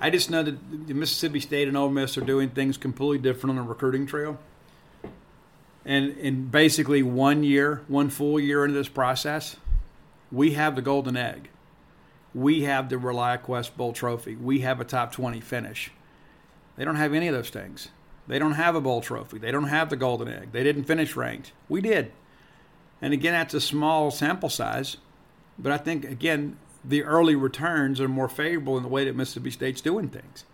I just know that the Mississippi State and Ole Miss are doing things completely different on the recruiting trail. And in basically one year, one full year into this process, we have the golden egg. We have the ReliaQuest Bowl trophy. We have a top 20 finish. They don't have any of those things. They don't have a bowl trophy. They don't have the golden egg. They didn't finish ranked. We did. And again, that's a small sample size. But I think, again, the early returns are more favorable in the way that Mississippi State's doing things.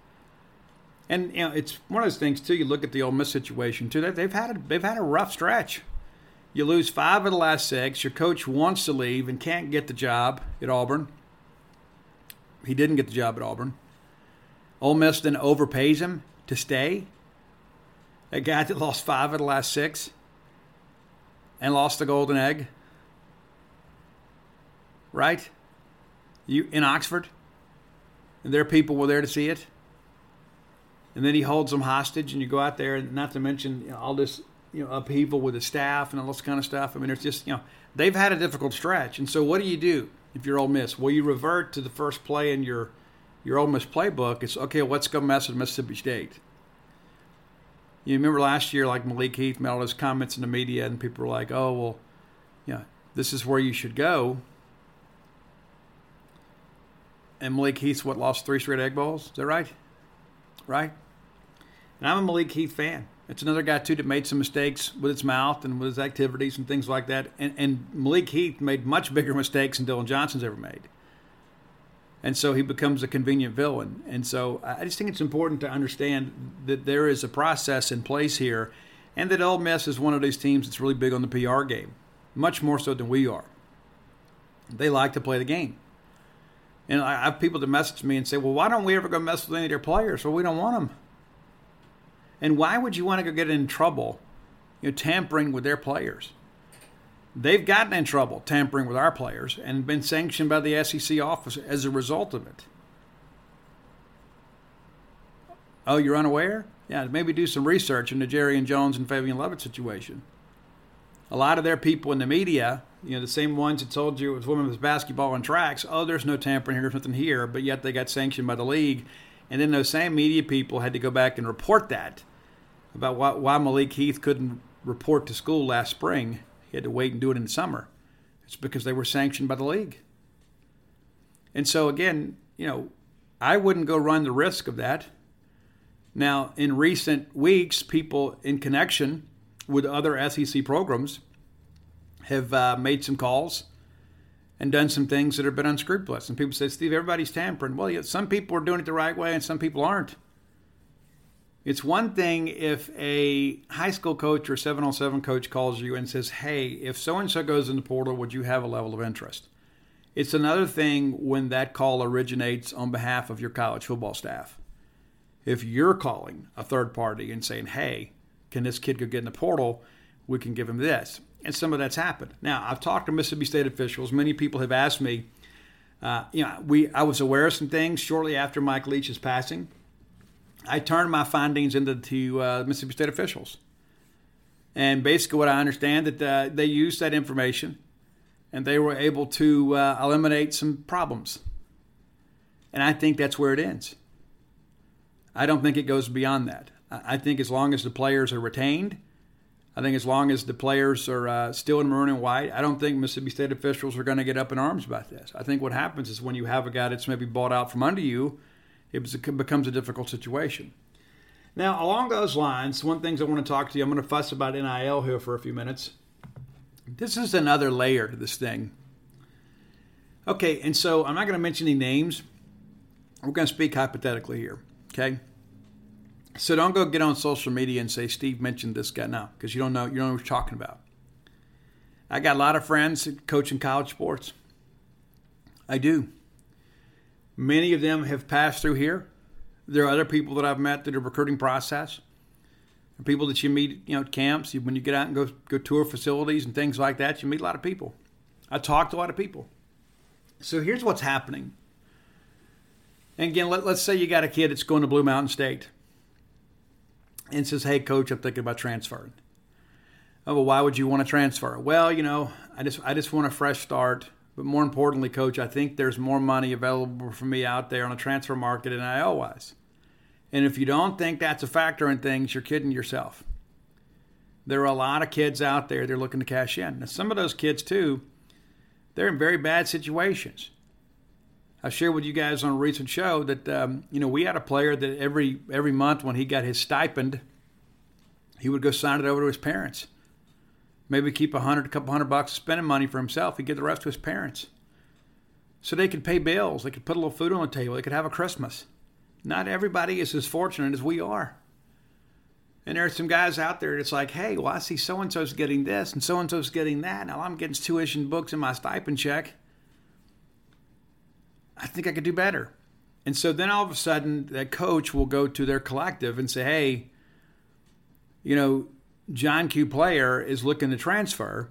And you know, it's one of those things too. You look at the Ole Miss situation too. They've had a, they've had a rough stretch. You lose five of the last six. Your coach wants to leave and can't get the job at Auburn. He didn't get the job at Auburn. Ole Miss then overpays him to stay. A guy that lost five of the last six and lost the golden egg. Right? You in Oxford? And their people were there to see it. And then he holds them hostage, and you go out there, and not to mention you know, all this you know upheaval with the staff and all this kind of stuff. I mean, it's just you know they've had a difficult stretch, and so what do you do if you're Ole Miss? Well, you revert to the first play in your your Ole Miss playbook. It's okay. Let's go mess with Mississippi State. You remember last year, like Malik Heath made all those comments in the media, and people were like, "Oh, well, yeah, this is where you should go." And Malik Heath's what lost three straight egg bowls. Is that right? Right. And I'm a Malik Heath fan. It's another guy too that made some mistakes with his mouth and with his activities and things like that. And, and Malik Heath made much bigger mistakes than Dillon Johnson's ever made. And so he becomes a convenient villain. And so I just think it's important to understand that there is a process in place here, and that Ole Miss is one of these teams that's really big on the PR game, much more so than we are. They like to play the game. And I have people that message me and say, "Well, why don't we ever go mess with any of their players?" Well, we don't want them. And why would you want to go get in trouble, you know, tampering with their players? They've gotten in trouble tampering with our players and been sanctioned by the SEC office as a result of it. Oh, you're unaware? Yeah, maybe do some research into Jarrian Jones and Fabien Lovett situation. A lot of their people in the media, you know, the same ones that told you it was women's basketball and tracks, oh, there's no tampering here, there's nothing here, but yet they got sanctioned by the league and then those same media people had to go back and report that about why, why Malik Heath couldn't report to school last spring. He had to wait and do it in the summer. It's because they were sanctioned by the league. And so, again, you know, I wouldn't go run the risk of that. Now, in recent weeks, people in connection with other SEC programs have uh, made some calls and done some things that have been unscrupulous. And people say, Steve, everybody's tampering. Well, yeah, some people are doing it the right way and some people aren't. It's one thing if a high school coach or 7 on 7 coach calls you and says, hey, if so and so goes in the portal, would you have a level of interest? It's another thing when that call originates on behalf of your college football staff. If you're calling a third party and saying, hey, can this kid go get in the portal? We can give him this and some of that's happened. Now, I've talked to Mississippi State officials. Many people have asked me. Uh, you know, we I was aware of some things shortly after Mike Leach's passing. I turned my findings into to uh, Mississippi State officials, and basically, what I understand that uh, they used that information, and they were able to uh, eliminate some problems. And I think that's where it ends. I don't think it goes beyond that. I think as long as the players are retained I think as long as the players are uh, still in maroon and white, I don't think Mississippi State officials are going to get up in arms about this. I think what happens is when you have a guy that's maybe bought out from under you, it becomes a difficult situation. Now, along those lines, one things I want to talk to you, I'm going to fuss about NIL here for a few minutes. This is another layer to this thing. Okay, and so I'm not going to mention any names. We're going to speak hypothetically here, okay? So don't go get on social media and say Steve mentioned this guy now because you don't know you don't know what you're talking about. I got a lot of friends coaching college sports. I do. Many of them have passed through here. There are other people that I've met through the recruiting process. People that you meet, you know, at camps. When you get out and go go tour facilities and things like that, you meet a lot of people. I talk to a lot of people. So here's what's happening. And again, let, us say you got a kid that's going to Blue Mountain State and says, Hey, coach, I'm thinking about transferring. Oh, well, why would you want to transfer? Well, you know, I just I just want a fresh start. But more importantly, coach, I think there's more money available for me out there on a transfer market than I wise. And if you don't think that's a factor in things, you're kidding yourself. There are a lot of kids out there they're looking to cash in. Now, some of those kids too, they're in very bad situations. I shared with you guys on a recent show that um, you know we had a player that every every month when he got his stipend, he would go sign it over to his parents. Maybe keep a hundred, a couple hundred bucks of spending money for himself. He'd give the rest to his parents, so they could pay bills. They could put a little food on the table. They could have a Christmas. Not everybody is as fortunate as we are. And there are some guys out there that's like, hey, well, I see so and so's getting this and so and so's getting that. And now I'm getting tuition books and my stipend check. I think I could do better. And so then all of a sudden, that coach will go to their collective and say, hey, you know, John Q. Player is looking to transfer,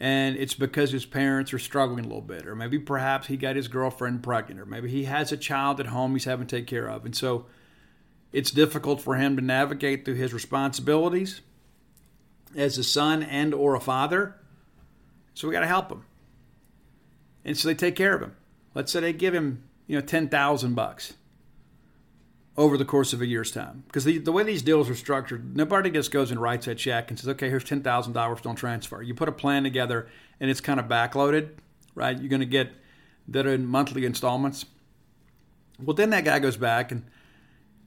and it's because his parents are struggling a little bit, or maybe perhaps he got his girlfriend pregnant, or maybe he has a child at home he's having to take care of. And so it's difficult for him to navigate through his responsibilities as a son and or a father. So we got to help him. And so they take care of him. Let's say they give him, you know, 10,000 bucks over the course of a year's time. Because the, the way these deals are structured, nobody just goes and writes a check and says, okay, here's $10,000, don't transfer. You put a plan together and it's kind of backloaded, right? You're going to get that in monthly installments. Well, then that guy goes back and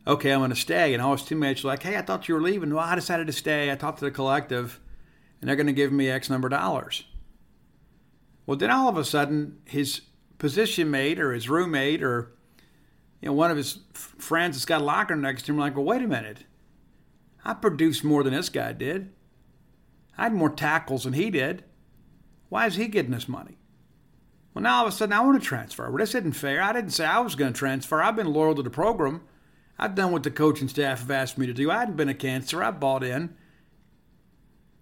okay, I'm going to stay. And all his teammates are like, hey, I thought you were leaving. Well, I decided to stay. I talked to the collective, and they're going to give me X number of dollars. Well, then all of a sudden, his position mate or his roommate or you know one of his friends that's got a locker next to him like, well, wait a minute. I produced more than this guy did. I had more tackles than he did. Why is he getting this money? Well, now all of a sudden I want to transfer. Well, this isn't fair. I didn't say I was going to transfer. I've been loyal to the program. I've done what the coaching staff have asked me to do. I hadn't been a cancer. I bought in.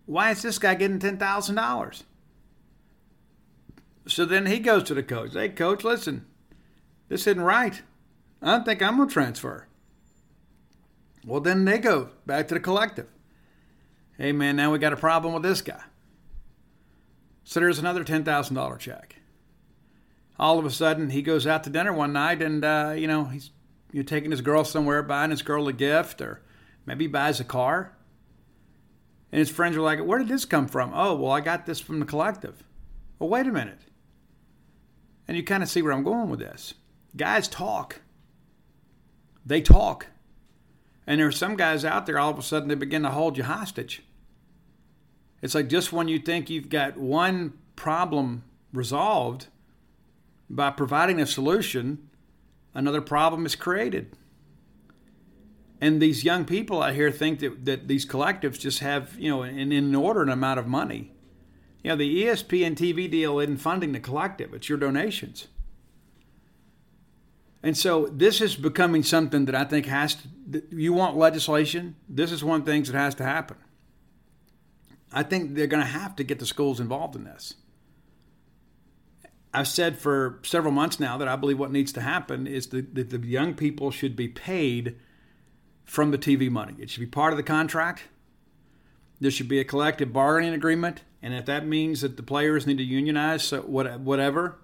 Why is this guy getting ten thousand dollars? So then he goes to the coach. Hey, coach, listen, this isn't right. I don't think I'm gonna transfer. Well, then they go back to the collective. Hey, man, now we got a problem with this guy. So there's another ten thousand dollar check. All of a sudden, he goes out to dinner one night, and uh, you know he's you're taking his girl somewhere, buying his girl a gift, or maybe he buys a car. And his friends are like, Where did this come from? Oh, well, I got this from the collective. Well, wait a minute. And you kind of see where I'm going with this. Guys talk, they talk. And there are some guys out there, all of a sudden, they begin to hold you hostage. It's like just when you think you've got one problem resolved by providing a solution, another problem is created. And these young people out here think that, that these collectives just have, you know, an inordinate amount of money. You know, the ESPN TV deal isn't funding the collective, it's your donations. And so this is becoming something that I think has to, you want legislation, this is one of the things that has to happen. I think they're going to have to get the schools involved in this. I've said for several months now that I believe what needs to happen is that the, young people should be paid from the TV money. It should be part of the contract. There should be a collective bargaining agreement, and if that means that the players need to unionize, so whatever.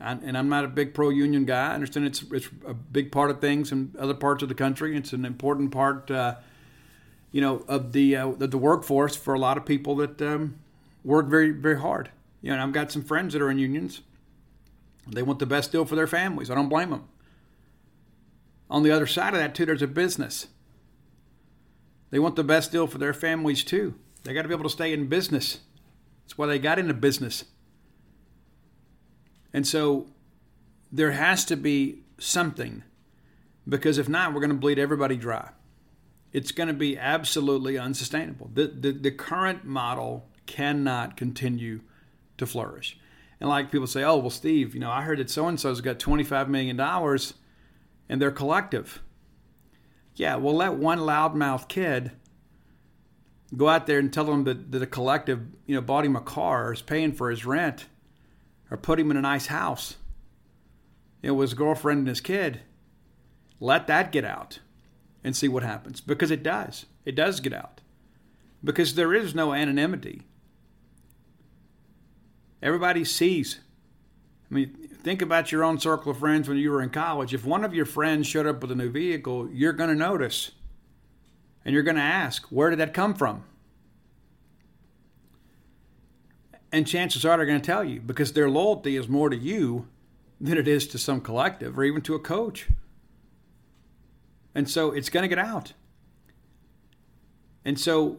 And I'm not a big pro-union guy. I understand it's it's a big part of things in other parts of the country. It's an important part, uh, you know, of the uh, the workforce for a lot of people that um, work very very hard. You know, I've got some friends that are in unions they want the best deal for their families. I don't blame them. On the other side of that, too, there's a business. They want the best deal for their families, too. They got to be able to stay in business. That's why they got into business. And so there has to be something because if not, we're going to bleed everybody dry. It's going to be absolutely unsustainable. The, the, the current model cannot continue to flourish. And like people say, oh, well, Steve, you know, I heard that so and so's got $25 million and they're collective. Yeah, well, let one loudmouth kid go out there and tell them that, that a collective, you know, bought him a car, or is paying for his rent. Or put him in a nice house. It was girlfriend and his kid. Let that get out and see what happens. Because it does. It does get out. Because there is no anonymity. Everybody sees. I mean, think about your own circle of friends when you were in college. If one of your friends showed up with a new vehicle, you're going to notice. And you're going to ask, where did that come from? And chances are they're going to tell you because their loyalty is more to you than it is to some collective or even to a coach. And so it's going to get out. And so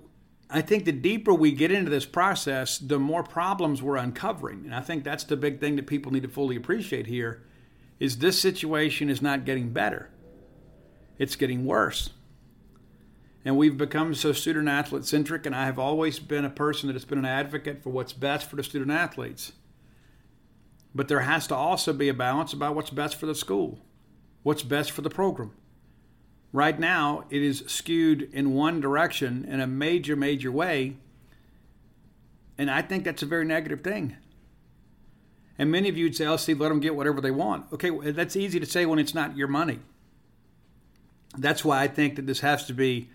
I think the deeper we get into this process, the more problems we're uncovering. And I think that's the big thing that people need to fully appreciate here is this situation is not getting better. It's getting worse. And we've become so student athlete centric, and I have always been a person that has been an advocate for what's best for the student athletes. But there has to also be a balance about what's best for the school, what's best for the program. Right now, it is skewed in one direction in a major, major way. And I think that's a very negative thing. And many of you would say, oh, Steve, let them get whatever they want. Okay, that's easy to say when it's not your money. That's why I think that this has to be,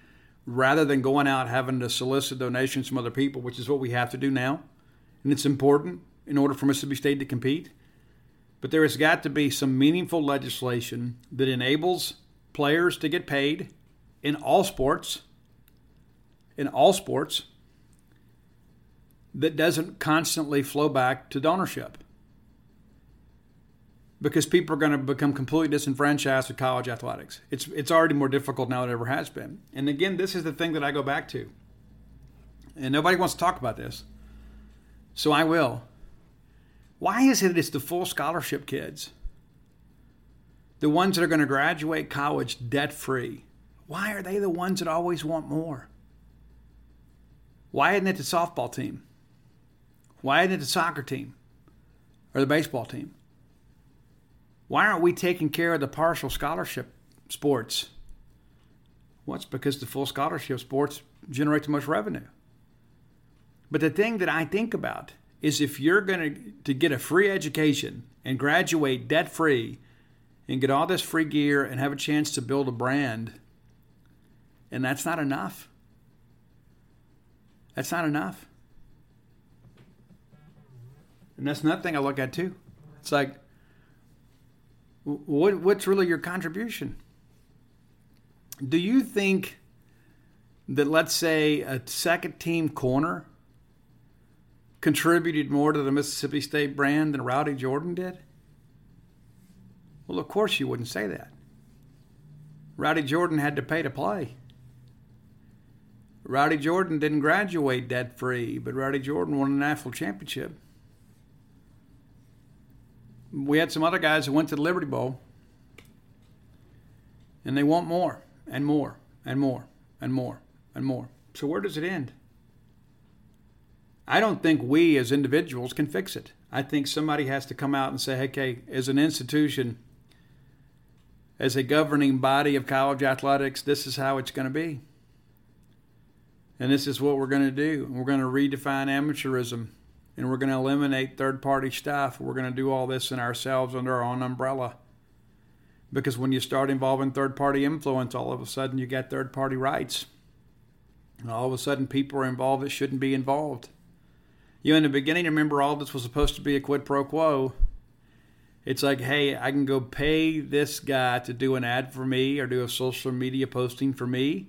rather than going out having to solicit donations from other people, which is what we have to do now, and it's important in order for Mississippi State to compete. But there has got to be some meaningful legislation that enables players to get paid in all sports, in all sports, that doesn't constantly flow back to donorship. Because people are going to become completely disenfranchised with college athletics. It's, it's already more difficult now than it ever has been. And again, this is the thing that I go back to. And nobody wants to talk about this. So I will. Why is it that it's the full scholarship kids the ones that are going to graduate college debt free, why are they the ones that always want more? Why isn't it the softball team? Why isn't it the soccer team or the baseball team? Why aren't we taking care of the partial scholarship sports? Well, it's because the full scholarship sports generate the most revenue. But the thing that I think about is if you're going to, to get a free education and graduate debt free and get all this free gear and have a chance to build a brand. And that's not enough. That's not enough. And that's another thing I look at too. It's like, what, what's really your contribution? Do you think that, let's say, a second team corner contributed more to the Mississippi State brand than Rowdey Jordan did? Well, of course you wouldn't say that. Rowdey Jordan had to pay to play. Rowdey Jordan didn't graduate debt free, but Rowdey Jordan won a national championship. We had some other guys who went to the Liberty Bowl, and they want more and more and more and more and more. So, where does it end? I don't think we as individuals can fix it. I think somebody has to come out and say, okay, as an institution, as a governing body of college athletics, this is how it's going to be. And this is what we're going to do. We're going to redefine amateurism and we're going to eliminate third party stuff. We're going to do all this in ourselves under our own umbrella. Because when you start involving third party influence, all of a sudden you get third party rights. And all of a sudden people are involved that shouldn't be involved. You, know, in the beginning, remember all this was supposed to be a quid pro quo. It's like, hey, I can go pay this guy to do an ad for me or do a social media posting for me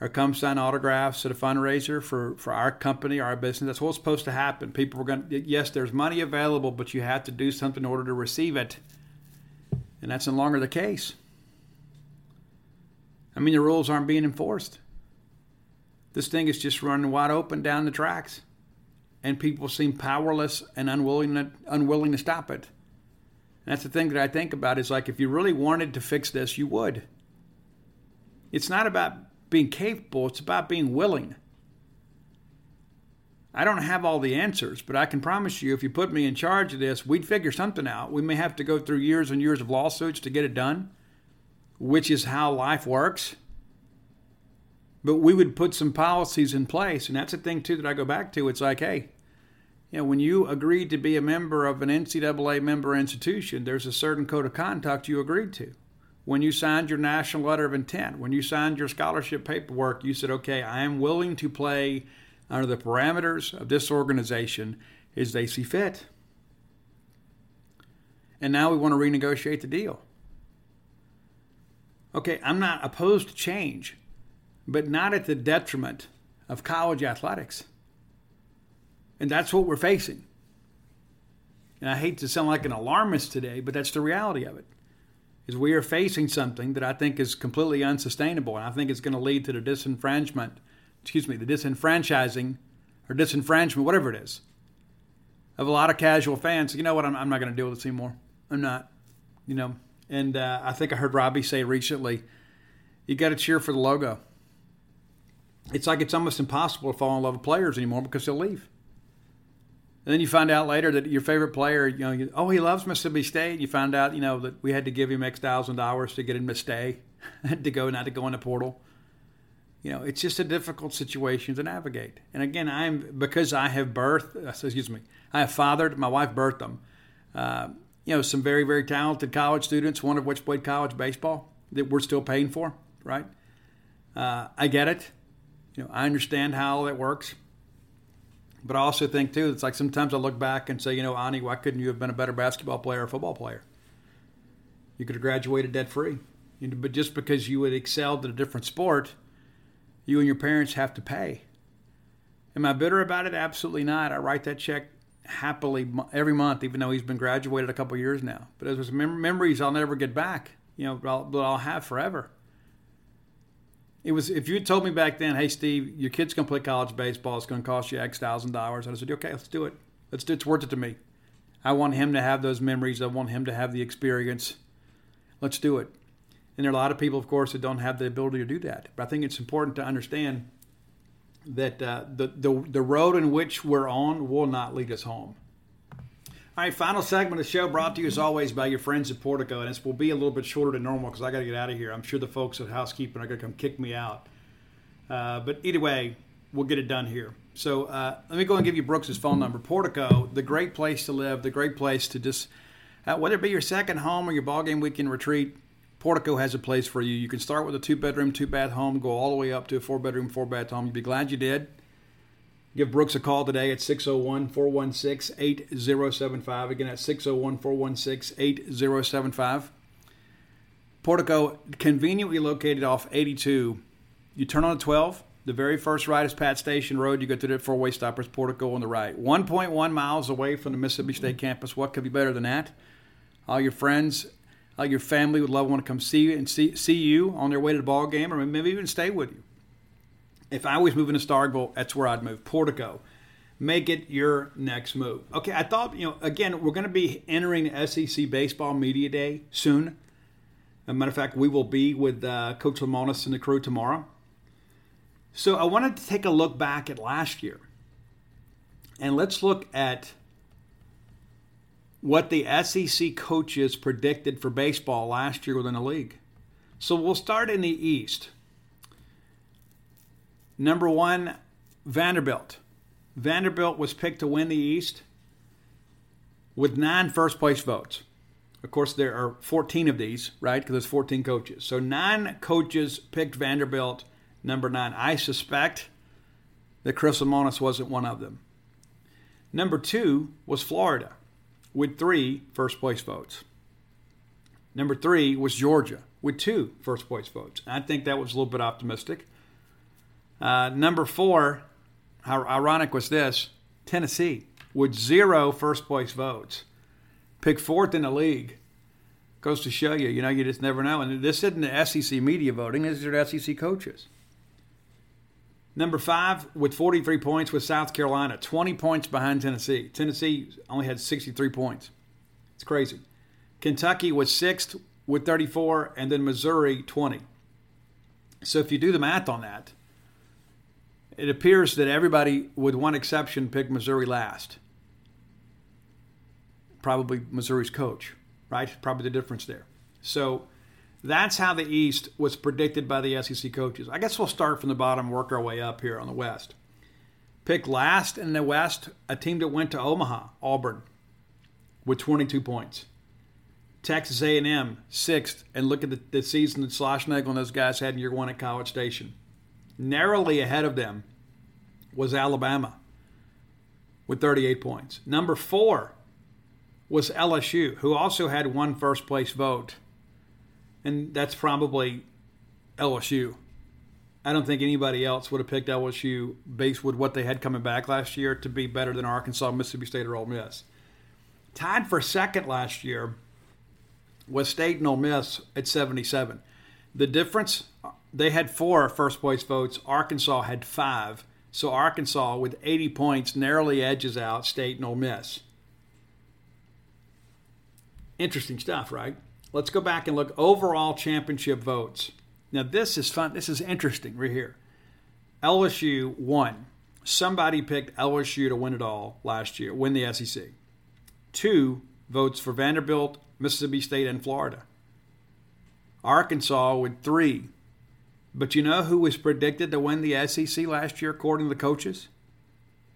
or come sign autographs at a fundraiser for, for our company, our business. That's what's supposed to happen. People are going to, yes, there's money available, but you have to do something in order to receive it. And that's no longer the case. I mean, the rules aren't being enforced. This thing is just running wide open down the tracks. And people seem powerless and unwilling to, unwilling to stop it that's the thing that I think about is like if you really wanted to fix this, you would. It's not about being capable, it's about being willing. I don't have all the answers, but I can promise you if you put me in charge of this, we'd figure something out. We may have to go through years and years of lawsuits to get it done, which is how life works. But we would put some policies in place. And that's the thing, too, that I go back to. It's like, hey, you know, when you agreed to be a member of an NCAA member institution, there's a certain code of conduct you agreed to. When you signed your national letter of intent, when you signed your scholarship paperwork, you said, okay, I am willing to play under the parameters of this organization as they see fit. And now we want to renegotiate the deal. Okay, I'm not opposed to change, but not at the detriment of college athletics. And that's what we're facing. And I hate to sound like an alarmist today, but that's the reality of it. Is we are facing something that I think is completely unsustainable, and I think it's going to lead to the disenfranchisement, excuse me, the disenfranchising or disenfranchisement, whatever it is, of a lot of casual fans. You know what? I'm, I'm not going to deal with this anymore. I'm not. You know, and uh, I think I heard Robbie say recently, you got to cheer for the logo. It's like it's almost impossible to fall in love with players anymore because they'll leave. And then you find out later that your favorite player, you know, you, oh, he loves Mississippi State. You find out, you know, that we had to give him X thousand dollars to get him to stay, (laughs) to go not to go in the portal. You know, it's just a difficult situation to navigate. And again, I'm because I have birthed, uh, excuse me, I have fathered. My wife birthed them. Uh, you know, some very very talented college students, one of which played college baseball that we're still paying for. Right? Uh, I get it. You know, I understand how all that works. But I also think too, it's like sometimes I look back and say, you know, Ani, why couldn't you have been a better basketball player or football player? You could have graduated debt free. But just because you had excelled at a different sport, you and your parents have to pay. Am I bitter about it? Absolutely not. I write that check happily every month, even though he's been graduated a couple years now. But those mem- memories I'll never get back. You know, but I'll, I'll have forever. It was if you told me back then, hey Steve, your kid's gonna play college baseball, it's gonna cost you X thousand dollars. I'd have said, okay, let's do it. Let's do it. It's worth it to me. I want him to have those memories. I want him to have the experience. Let's do it. And there are a lot of people, of course, that don't have the ability to do that. But I think it's important to understand that uh, the, the the road in which we're on will not lead us home. All right, final segment of the show brought to you as always by your friends at Portico, and this will be a little bit shorter than normal because I got to get out of here. I'm sure the folks at housekeeping are going to come kick me out, uh, but either way, we'll get it done here. So uh, let me go and give you Brooks's phone number. Portico, the great place to live, the great place to just uh, whether it be your second home or your ballgame weekend retreat. Portico has a place for you. You can start with a two bedroom, two bath home, go all the way up to a four bedroom, four bath home. You'd be glad you did. Give Brooks a call today at 601 416 8075. Again, at 601 416 8075. Portico, conveniently located off 82. You turn on the 12. The very first right is Pat Station Road. You go through the four way stoppers, Portico on the right. 1.1 miles away from the Mississippi State campus. What could be better than that? All your friends, all your family would love to want to come see you and see, see you on their way to the ball game or maybe even stay with you. If I was moving to Starkville, that's where I'd move. Portico. Make it your next move. Okay, I thought, you know, again, we're going to be entering SEC Baseball Media Day soon. As a matter of fact, we will be with uh, Coach Lemonis and the crew tomorrow. So I wanted to take a look back at last year. And let's look at what the SEC coaches predicted for baseball last year within the league. So we'll start in the East. Number one, Vanderbilt. Vanderbilt was picked to win the East with nine first place votes. Of course, there are 14 of these, right? Because there's 14 coaches. So nine coaches picked Vanderbilt number nine. I suspect that Chris Lemonis wasn't one of them. Number two was Florida with three first place votes. Number three was Georgia with two first place votes. I think that was a little bit optimistic. Uh, number four, how ironic was this? Tennessee with zero first place votes. Picked fourth in the league. Goes to show you, you know, you just never know. And this isn't the SEC media voting, these are SEC coaches. Number five, with 43 points, with South Carolina, 20 points behind Tennessee. Tennessee only had 63 points. It's crazy. Kentucky was sixth with 34, and then Missouri, 20. So if you do the math on that, it appears that everybody, with one exception, picked Missouri last. Probably Missouri's coach, right? Probably the difference there. So that's how the East was predicted by the SEC coaches. I guess we'll start from the bottom, work our way up here on the West. Picked last in the West, a team that went to Omaha, Auburn, with 22 points. Texas A&M sixth, and look at the, the season that Schlossnagle and those guys had in year one at College Station. Narrowly ahead of them was Alabama with 38 points. Number four was LSU, who also had one first place vote, and that's probably LSU. I don't think anybody else would have picked LSU based with what they had coming back last year to be better than Arkansas, Mississippi State, or Ole Miss. Tied for second last year was State and Ole Miss at 77. The difference, they had four first place votes. Arkansas had five. So Arkansas, with 80 points, narrowly edges out State and Ole Miss. Interesting stuff, right? Let's go back and look overall championship votes. Now this is fun. This is interesting right here. LSU won. Somebody picked LSU to win it all last year, win the SEC. Two votes for Vanderbilt, Mississippi State, and Florida. Arkansas with three. But you know who was predicted to win the SEC last year, according to the coaches?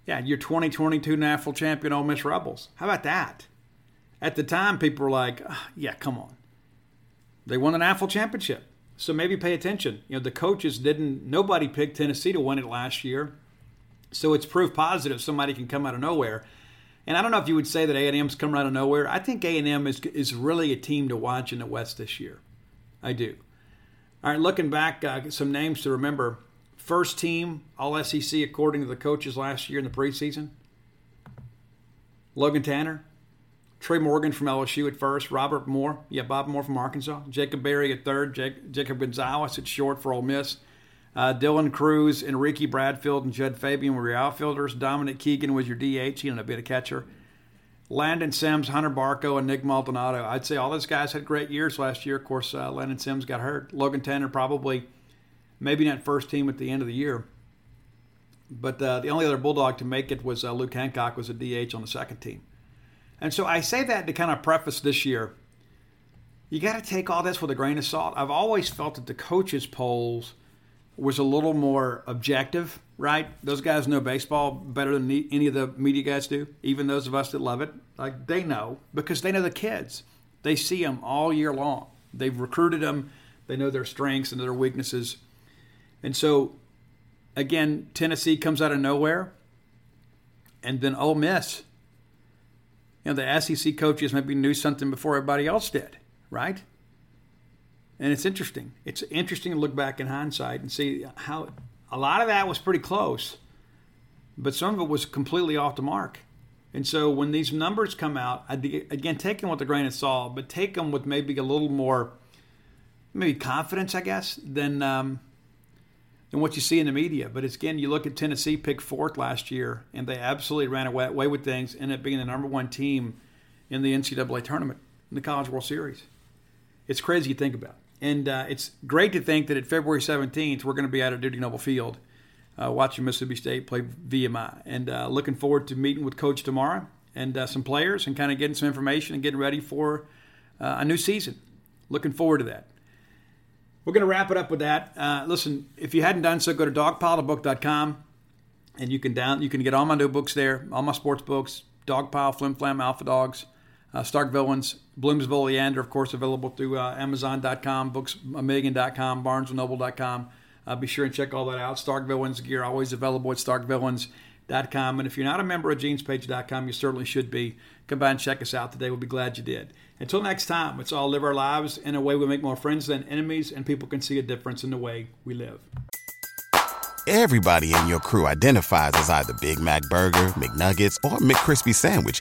Yeah, your 2022 national champion, Ole Miss Rebels. How about that? At the time, people were like, oh, yeah, come on. They won the national championship. So maybe pay attention. You know, the coaches didn't, nobody picked Tennessee to win it last year. So it's proof positive somebody can come out of nowhere. And I don't know if you would say that A&M's coming out of nowhere. I think A&M is, is really a team to watch in the West this year. I do. All right, looking back, uh, some names to remember. First team All SEC according to the coaches last year in the preseason. Logan Tanner, Tre' Morgan from LSU at first, Robert Moore, yeah, Bob Moore from Arkansas, Jacob Berry at third, Jake, Jacob Gonzalez at short for Ole Miss, uh, Dylan Crews, Enrique Bradfield, and Jud Fabian were your outfielders. Dominic Keegan was your DH. He ended up being a catcher. Landon Sims, Hunter Barco, and Nick Maldonado. I'd say all those guys had great years last year. Of course, uh, Landon Sims got hurt. Logan Tanner probably, maybe not first team at the end of the year. But uh, the only other Bulldog to make it was uh, Luke Hancock was a DH on the second team. And so I say that to kind of preface this year. You got to take all this with a grain of salt. I've always felt that the coaches' polls was a little more objective, right? Those guys know baseball better than any of the media guys do, even those of us that love it. Like they know because they know the kids. They see them all year long. They've recruited them. They know their strengths and their weaknesses. And so, again, Tennessee comes out of nowhere, and then Ole Miss you know, the SEC coaches maybe knew something before everybody else did, right? And it's interesting. It's interesting to look back in hindsight and see how a lot of that was pretty close, but some of it was completely off the mark. And so when these numbers come out, again, take them with a grain of salt, but take them with maybe a little more, maybe confidence, I guess, than um, than what you see in the media. But it's, again, you look at Tennessee picked fourth last year, and they absolutely ran away, away with things, ended up being the number one team in the NCAA tournament, in the College World Series. It's crazy to think about. And uh, it's great to think that at February 17th, we're going to be out at Dudy Noble Field uh, watching Mississippi State play VMI. And uh, looking forward to meeting with Coach tomorrow and uh, some players and kind of getting some information and getting ready for uh, a new season. Looking forward to that. We're going to wrap it up with that. Uh, listen, if you hadn't done so, go to dogpilebook.com and you can down you can get all my new books there, all my sports books, Dogpile, Flim Flam, Alpha Dogs, uh, Stark Villains, Bloomsville Leander, of course, available through uh, Amazon.com, BooksAMillion.com, BarnesandNoble.com. Uh, be sure and check all that out. Stark Villains gear always available at StarkVillains.com. And if you're not a member of GenesPage.com, you certainly should be. Come by and check us out today. We'll be glad you did. Until next time, let's all live our lives in a way we make more friends than enemies, and people can see a difference in the way we live. Everybody in your crew identifies as either Big Mac Burger, McNuggets, or McCrispy Sandwich,